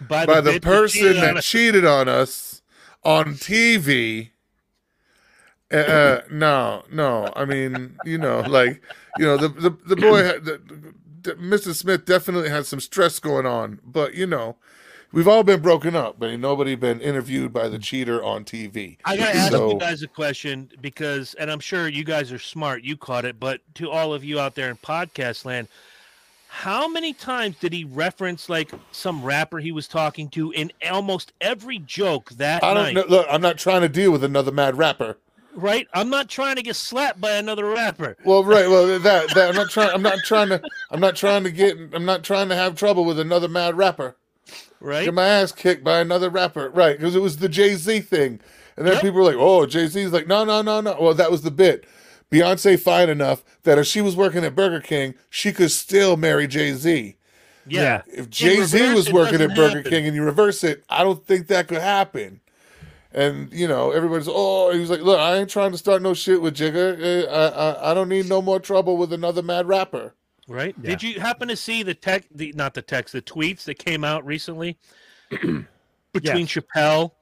B: by,
A: by the person
B: cheated
A: that
B: us.
A: cheated on us on TV. Uh, uh, no, no. I mean, you know, like, you know, the the, the boy, the, the, Mr. Smith definitely had some stress going on, but you know, we've all been broken up, but ain't nobody been interviewed by the cheater on TV.
B: I gotta ask
A: So-
B: you guys a question because, and I'm sure you guys are smart. You caught it, but to all of you out there in podcast land, how many times did he reference like some rapper he was talking to in almost every joke that
A: I
B: night?
A: don't know. Look, I'm not trying to deal with another mad rapper.
B: Right? I'm not trying to get slapped by another rapper.
A: Well, right. Well, [laughs] that that I'm not trying. I'm not trying to. I'm not trying to get. I'm not trying to have trouble with another mad rapper.
B: Right?
A: Get my ass kicked by another rapper, right? Because it was the Jay Z thing, and then
B: Yep.
A: people were like, "Oh, Jay Z's like, no, no, no, no." Well, that was the bit. Beyonce fine enough that if she was working at Burger King, she could still marry Jay Z.
B: Yeah.
A: If Jay Z was working at Burger
B: happen.
A: King and you reverse it, I don't think that could happen. And you know, everybody's oh, he was like, look, I ain't trying to start no shit with Jigga. Eh, I, I I don't need no more trouble with another mad rapper.
B: Right?
C: Yeah.
B: Did you happen to see the tech the not the text, the tweets that came out recently [clears throat] between Chappelle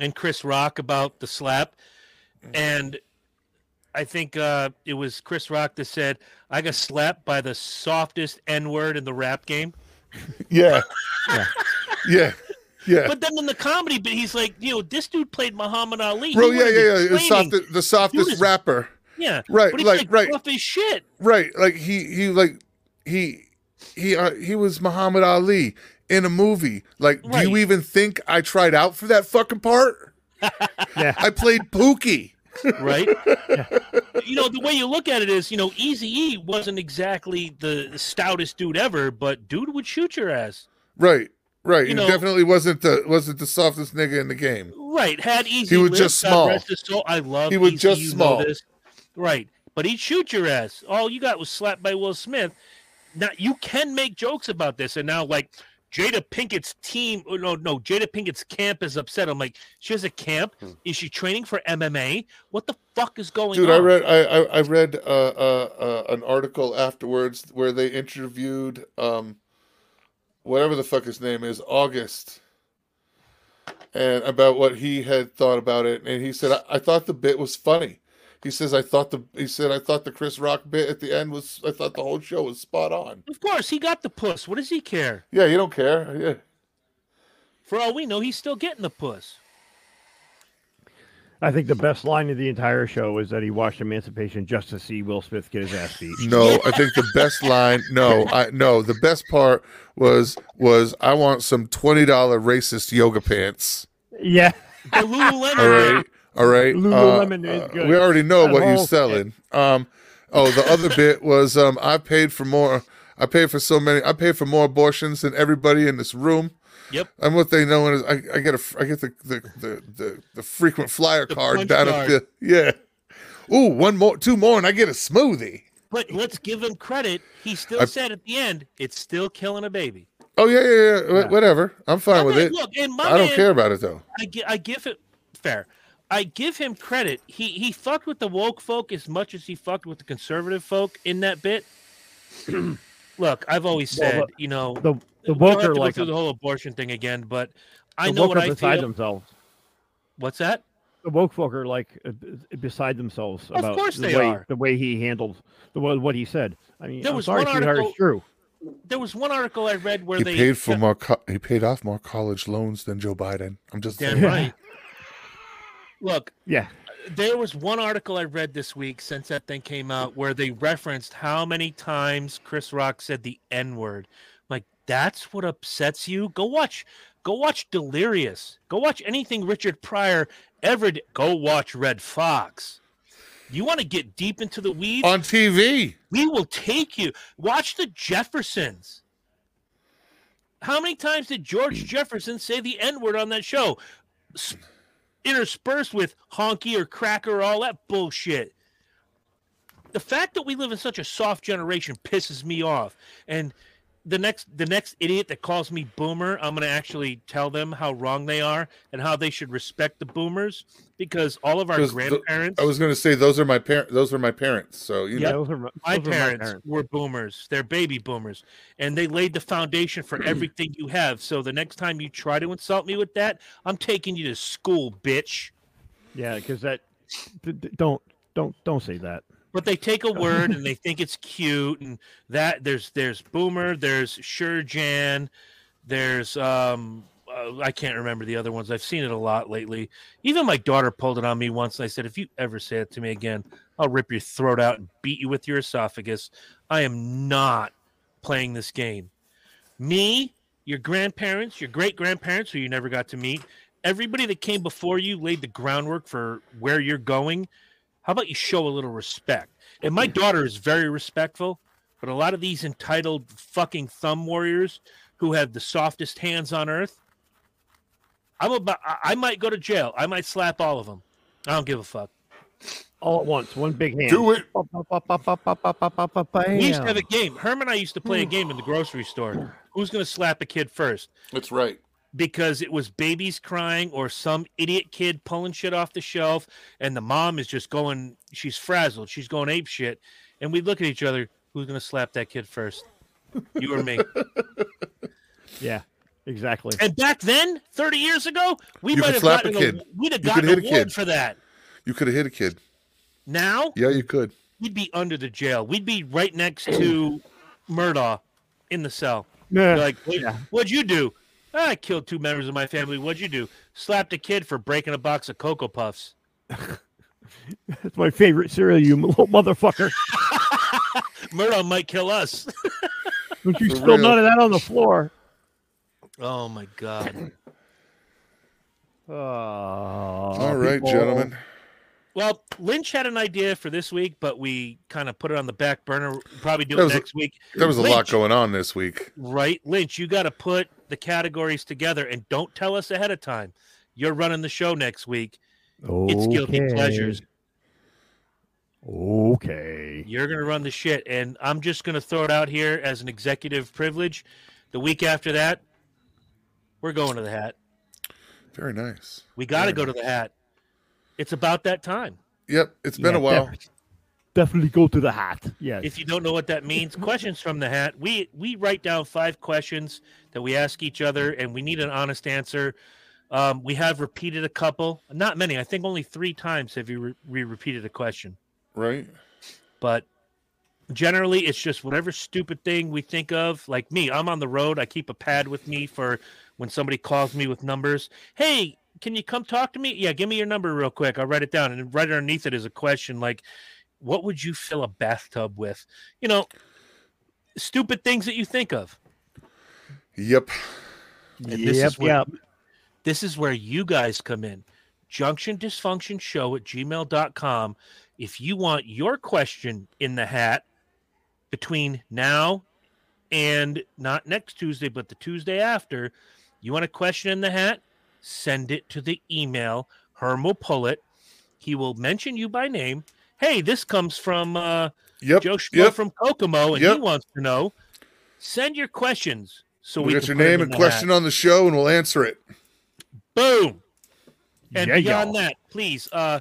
B: and Chris Rock about the slap? And I think uh, it was Chris Rock that said, I got slapped by the softest N word in the rap game. [laughs]
A: Yeah, [laughs]
C: Yeah.
A: yeah, yeah.
B: But then in the comedy bit, he's like, you know, this dude played Muhammad Ali.
A: Bro, yeah, yeah, yeah. The, soft, the softest rapper.
B: Yeah.
A: Right,
B: But he's
A: like,
B: like,
A: right.
B: rough as shit.
A: Right, like he he like he he uh, he was Muhammad Ali in a movie. Like, do you even think I tried out for that fucking part? [laughs]
C: Yeah.
A: I played Pookie.
B: right? [laughs] You know, the way you look at it is, you know, Easy E wasn't exactly the stoutest dude ever, but dude would shoot your ass.
A: Right, right.
B: You
A: he
B: know-
A: definitely wasn't the wasn't the softest nigga in the game.
B: Right. Had Eazy
A: He was
B: lived,
A: just
B: God
A: small.
B: rest his soul, I love
A: He was
B: Eazy,
A: just
B: you know
A: small.
B: Right. But he'd shoot your ass. All you got was slapped by Will Smith. Now you can make jokes about this, and now like Jada Pinkett's team, oh, no, no, Jada Pinkett's camp is upset. I'm like, she has a camp. Is she training for MMA? What the fuck is going
A: Hmm. Dude,
B: on?
A: I read I I, I read uh, uh, uh, an article afterwards where they interviewed um whatever the fuck his name is, August, and about what he had thought about it, and he said I, I thought the bit was funny. He says I thought the he said I thought the Chris Rock bit at the end was I thought the whole show was spot on.
B: Of course, he got the puss. What does he care?
A: Yeah, you don't care. Yeah.
B: For all we know, he's still getting the puss.
C: I think the best line of the entire show is that he watched Emancipation just to see Will Smith get his ass beat.
A: No, I think the best line. No, I no. The best part was was I want some twenty dollar racist yoga pants.
C: Yeah.
B: The Lululemon.
A: All
B: man.
A: right, all right.
C: Lululemon is good.
A: We already know
C: That
A: what you're
C: whole-
A: selling. Um, oh, the other bit was um, I paid for more. I paid for so many. I paid for more abortions than everybody in this room.
B: Yep.
A: And what they know is I, I get a I get the the the, the, the frequent flyer
B: The
A: card down
B: card.
A: at the yeah. Ooh, one more, two more, and I get a smoothie.
B: But let's give him credit. He still
A: I-
B: said at the end, it's still killing a baby.
A: Oh yeah, yeah, yeah.
C: Yeah.
A: Whatever. I'm fine with
B: Okay,
A: it.
B: Look, and my
A: I don't
B: man-
A: care about it though.
B: I, gi- I give it fair. I give him credit. He he fucked with the woke folk as much as he fucked with the conservative folk in that bit. [clears throat] Look, I've always
C: Well,
B: said,
C: the-
B: you know,
C: The the woke are like
B: through
C: a,
B: the whole abortion thing again, but I know
C: woke
B: what I
C: beside
B: feel.
C: themselves.
B: What's that?
C: The woke folk are like uh, beside themselves
B: Of
C: about
B: course
C: the
B: they
C: way
B: are.
C: the way he handled the what he said. I mean,
B: There
C: I'm
B: was
C: sorry,
B: one article-
C: it's true.
B: There was one article I read where
A: He
B: they
A: paid for more. Co- he paid off more college loans than Joe Biden. I'm just
B: Damn
A: saying.
B: right. Look,
C: Yeah.
B: there was one article I read this week since that thing came out where they referenced how many times Chris Rock said the N word. Like, that's what upsets you? Go watch, go watch Delirious. Go watch anything Richard Pryor ever did. Go watch Redd Foxx. You want to get deep into the weeds?
A: On TV.
B: we will take you. Watch the Jeffersons. How many times did George hmm. Jefferson say the N word on that show? Interspersed with honky or cracker, or all that bullshit. The fact that we live in such a soft generation pisses me off. And the next the next idiot that calls me boomer, I'm gonna actually tell them how wrong they are and how they should respect the boomers because all of our
D: 'Cause the-
B: grandparents,
D: I was going to say those are my parents. Those are my parents. So you
B: Yep.
D: know,
C: those are my,
B: my
C: those are
B: parents were boomers. They're baby boomers, and they laid the foundation for [clears throat] everything you have. So the next time you try to insult me with that, I'm taking you to school, bitch.
C: Yeah, because that d- d- don't don't don't say that.
B: But they take a word and they think it's cute, and that there's there's boomer, there's sure Jan, there's um uh, I can't remember the other ones. I've seen it a lot lately. Even my daughter pulled it on me once, and I said, "If you ever say it to me again, I'll rip your throat out and beat you with your esophagus." I am not playing this game. Me, your grandparents, your great grandparents, who you never got to meet, everybody that came before you laid the groundwork for where you're going. How about you show a little respect? And my daughter is very respectful, but a lot of these entitled fucking thumb warriors who have the softest hands on earth, I'm about. I- I might go to jail. I might slap all of them. I don't give a fuck.
C: All at once, one big hand.
D: do it.
B: We used to have a game. Herm and I used to play
C: Hmm.
B: a game in the grocery store. Who's going to slap a kid first?
D: That's right.
B: Because it was babies crying or some idiot kid pulling shit off the shelf and the mom is just going she's frazzled she's going ape shit and we look at each other who's going to slap that kid first you or me [laughs]
C: Yeah, exactly.
B: and back then 30 years ago we
D: You
B: might have
D: slap a
B: gotten
D: kid.
B: we'd have
D: You
B: gotten
D: hit
B: an
D: a
B: award
D: kid.
B: for that
D: You could have hit a kid.
B: now
D: Yeah, you could.
B: we'd be under the jail we'd be right next to [clears throat] murdaugh in the cell
C: Yeah,
B: like what,
C: Yeah.
B: what'd you do "Ah, i killed two members of my family what'd you do slapped a kid for breaking a box of cocoa puffs [laughs]
C: that's my favorite cereal, you [laughs] little motherfucker. [laughs]
B: Murdaugh might kill us.
C: Don't you
D: For
C: spill none of that on the floor.
B: Oh my god.
C: Oh, [clears throat]
D: All right,
C: people-
D: gentlemen.
B: Well, Lynch had an idea for this week, but we kind of put it on the back burner. We'll probably do it
D: was
B: next week.
D: There was a lot going on this week.
B: Right, Lynch, you got to put the categories together and don't tell us ahead of time. You're running the show next week. It's guilty
C: Okay.
B: pleasures.
C: Okay.
B: You're going to run the shit, and I'm just going to throw it out here as an executive privilege. The week after that, we're going to the hat.
D: Very nice.
B: We got to
D: Very
B: go to the hat. It's about that time.
D: Yep, it's been
C: Yeah,
D: a while.
C: def- definitely go to the hat. Yes.
B: If you don't know what that means, [laughs] questions from the hat. We we write down five questions that we ask each other, and we need an honest answer. Um, we have repeated a couple, not many. I think only three times have you re- we repeated a question,
D: Right?
B: but generally it's just whatever stupid thing we think of. Like me, I'm on the road. I keep a pad with me for when somebody calls me with numbers. Hey, can you come talk to me? Yeah, give me your number real quick. I'll write it down, and right underneath it is a question like, "What would you fill a bathtub with?" You know, stupid things that you think of.
D: Yep.
B: And this
C: yep,
B: is where
C: yep.
B: this is where you guys come in. Junction dysfunction show at gmail.com. If you want your question in the hat between now and not next Tuesday, but the Tuesday after, you want a question in the hat, send it to the email. Herm will pull it. He will mention you by name. Hey, this comes from uh,
D: Yep.
B: Joe Schmo
D: yep.
B: from Kokomo, and
D: Yep.
B: he wants to know. Send your questions so we,
D: we got
B: can
D: your name and question
B: hat.
D: on the show, and we'll answer it.
B: Boom. And
C: Yeah,
B: beyond
C: y'all.
B: that, please, uh,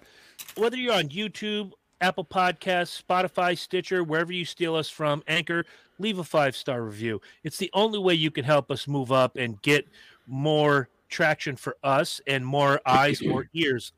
B: whether you're on YouTube, Apple Podcasts, Spotify, Stitcher, wherever you steal us from, Anchor, leave a five star review. It's the only way you can help us move up and get more traction for us and more eyes or ears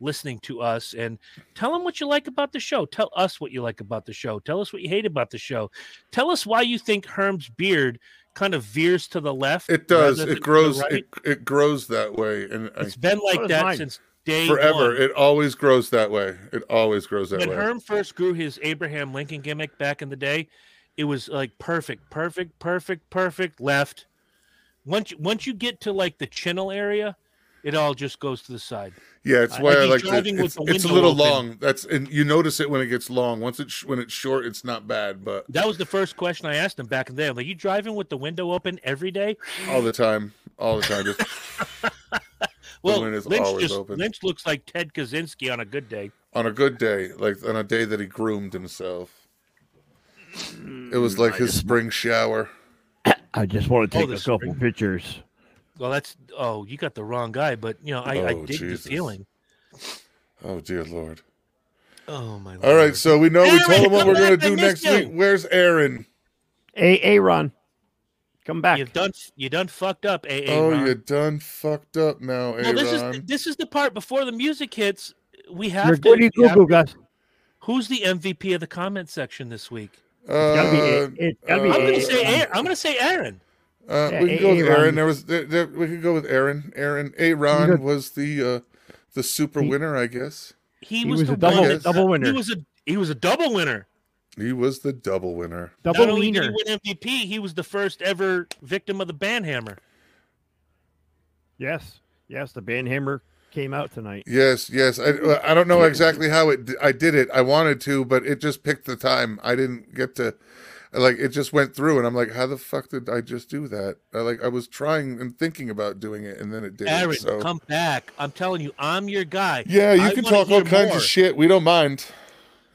B: listening to us. And tell them what you like about the show. Tell us what you like about the show. Tell us what you hate about the show. Tell us why you think Herm's beard kind of veers to the left.
D: It does.
B: rather than to
D: It grows.
B: right.
D: It, it grows that way, and I,
B: It's been like that
C: mine.
B: since day
D: forever.
B: one.
D: It always grows that way. It always grows that
B: when
D: way.
B: Herm first grew his Abraham Lincoln gimmick back in the day, it was like perfect, perfect, perfect, perfect left. Once you, once you get to like the chinnel area, it all just goes to the side.
D: yeah, it's why
B: like
D: I like it.
B: driving with
D: It's,
B: the
D: it's a little
B: open.
D: long. That's and you notice it when it gets long. Once it's when it's short, it's not bad, but
B: That was the first question I asked him back in the like, you driving with the window open every day?
D: all the time, all the time. Just [laughs]
B: Well,
D: window's
B: Lynch
D: always
B: just
D: open.
B: Lynch looks like Ted Kaczynski on a good day.
D: on a good day, like on a day that he groomed himself. It was hmm, like his spring shower.
C: I just want to
B: Oh,
C: take
B: the
C: a couple
B: spring.
C: pictures.
B: Well, that's oh, you got the wrong guy, but you know, I, I
A: Oh,
B: dig
A: Jesus.
B: the feeling.
A: Oh dear lord.
B: Oh my.
A: All right,
B: Lord.
A: so we know we told him what we're gonna do next
B: you.
A: week. Where's Aaron?
C: A Aaron, come back.
B: You've done you done fucked up, AA.
A: Oh,
B: Ron.
A: you done fucked up now,
B: Well, this is
A: Aaron.
B: this is the part before the music hits. We have
C: You're
B: to.
C: goody Google,
B: to-
C: Gus.
B: Who's the MVP of the comment section this week?
C: Gotta be
A: Uh,
C: it's
B: I'm gonna say
C: Aaron.
B: Aaron. I'm gonna say Aaron.
A: Uh,
C: Yeah,
A: we can go with
C: Aaron.
A: Aaron. There was there, there, we could go with Aaron. Aaron Aaron was the uh, the super
C: He-
A: winner, I guess.
B: He,
C: He
B: was,
C: was
B: the
C: a double
B: one
A: Yes.
B: that-
C: double winner.
B: He was a he was a double winner.
A: He was the double winner.
C: Double
B: Not only did he win MVP, he was the first ever victim of the banhammer.
C: Yes, yes. The banhammer came out tonight.
A: Yes, yes. I I don't know exactly how it I did it. I wanted to, but it just picked the time. I didn't get to like it just went through and I'm like, how the fuck did I just do that? I like I was trying and thinking about doing it and then it did.
B: Aaron,
A: so
B: come back. I'm telling you, I'm your guy.
A: Yeah, you
B: I
A: can talk all kinds
B: more.
A: of shit. We don't mind.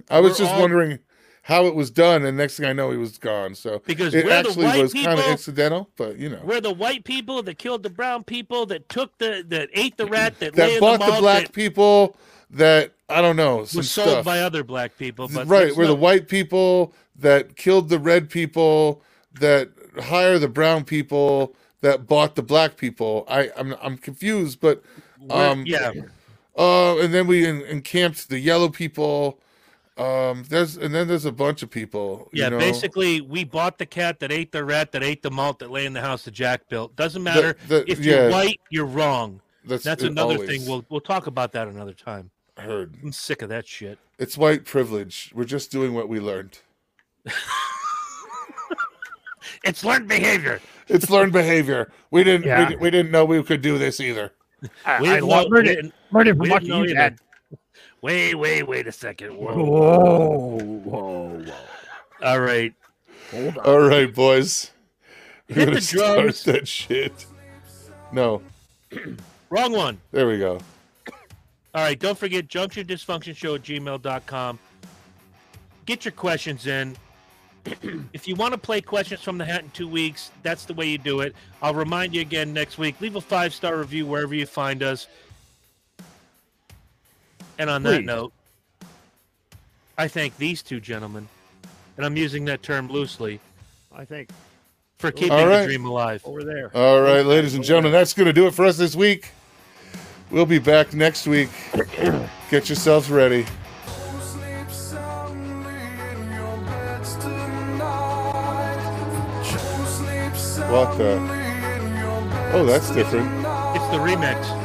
A: I was
B: We're
A: just
B: all-
A: wondering how it was done, and next thing I know, he was gone. So
B: Because
A: it actually was kind of incidental, but you know,
B: We're the white people that killed the brown people that took the that ate the rat that, [clears throat] lay
A: that bought
B: the,
A: black
B: that
A: people. That I don't know some
B: was sold
A: stuff.
B: by other black people. But
A: right, we're the white people that killed the red people that hire the brown people that bought the black people. I I'm I'm confused, but
B: we're-
A: um,
B: yeah,
A: Uh, and then we en- encamped the yellow people. Um, there's and then there's a bunch of people. you
B: yeah.
A: know?
B: Basically, we bought the cat that ate the rat that ate the malt that lay in the house that Jack built. Doesn't matter
A: the-
B: if
A: yeah.
B: you're white, you're wrong.
A: that's,
B: That's another
A: always
B: thing. We'll we'll talk about that another time.
A: I heard.
B: I'm sick of that shit.
A: It's white privilege. We're just doing what we learned. [laughs]
B: It's learned behavior.
A: It's learned behavior. We didn't.
C: Yeah.
A: We, we didn't know we could do this either.
C: I,
B: We
C: I
B: didn't
C: lo-
B: know-
C: learned it. Learned it from
B: didn't
C: watching
B: know
C: you,
B: either.
C: Dad.
B: Wait, wait, wait a second. Whoa.
C: Whoa, whoa, whoa.
B: All right.
C: Hold on.
A: All right, boys. We're
B: Hit
A: gonna
B: the
A: start that shit. No, [clears throat]
B: Wrong one.
A: there we go.
B: All right, don't forget junction dysfunction show at gmail.com. Get your questions in. [clears throat] if you want to play questions from the hat in two weeks, that's the way you do it. I'll remind you again next week. Leave a five star review wherever you find us. And on that note, I thank these two gentlemen, and I'm using that term loosely,
C: I think
B: for keeping
A: All right.
B: the dream alive.
C: over there.
A: All right, ladies and gentlemen, that's going to do it for us this week. We'll be back next week. Get yourselves ready.
E: Sleep soundly in your beds tonight. Sleep
A: What the?
E: soundly in your beds
A: Oh, that's different.
B: It's the remix.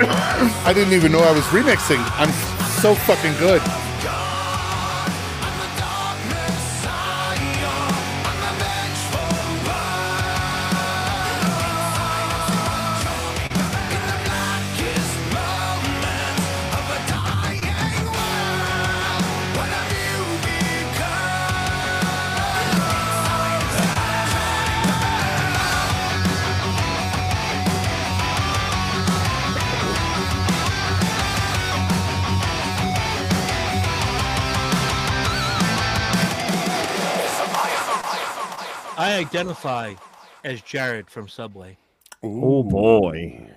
A: I didn't even know I was remixing. I'm so fucking good.
B: Identify as Jared from Subway.
C: Oh boy.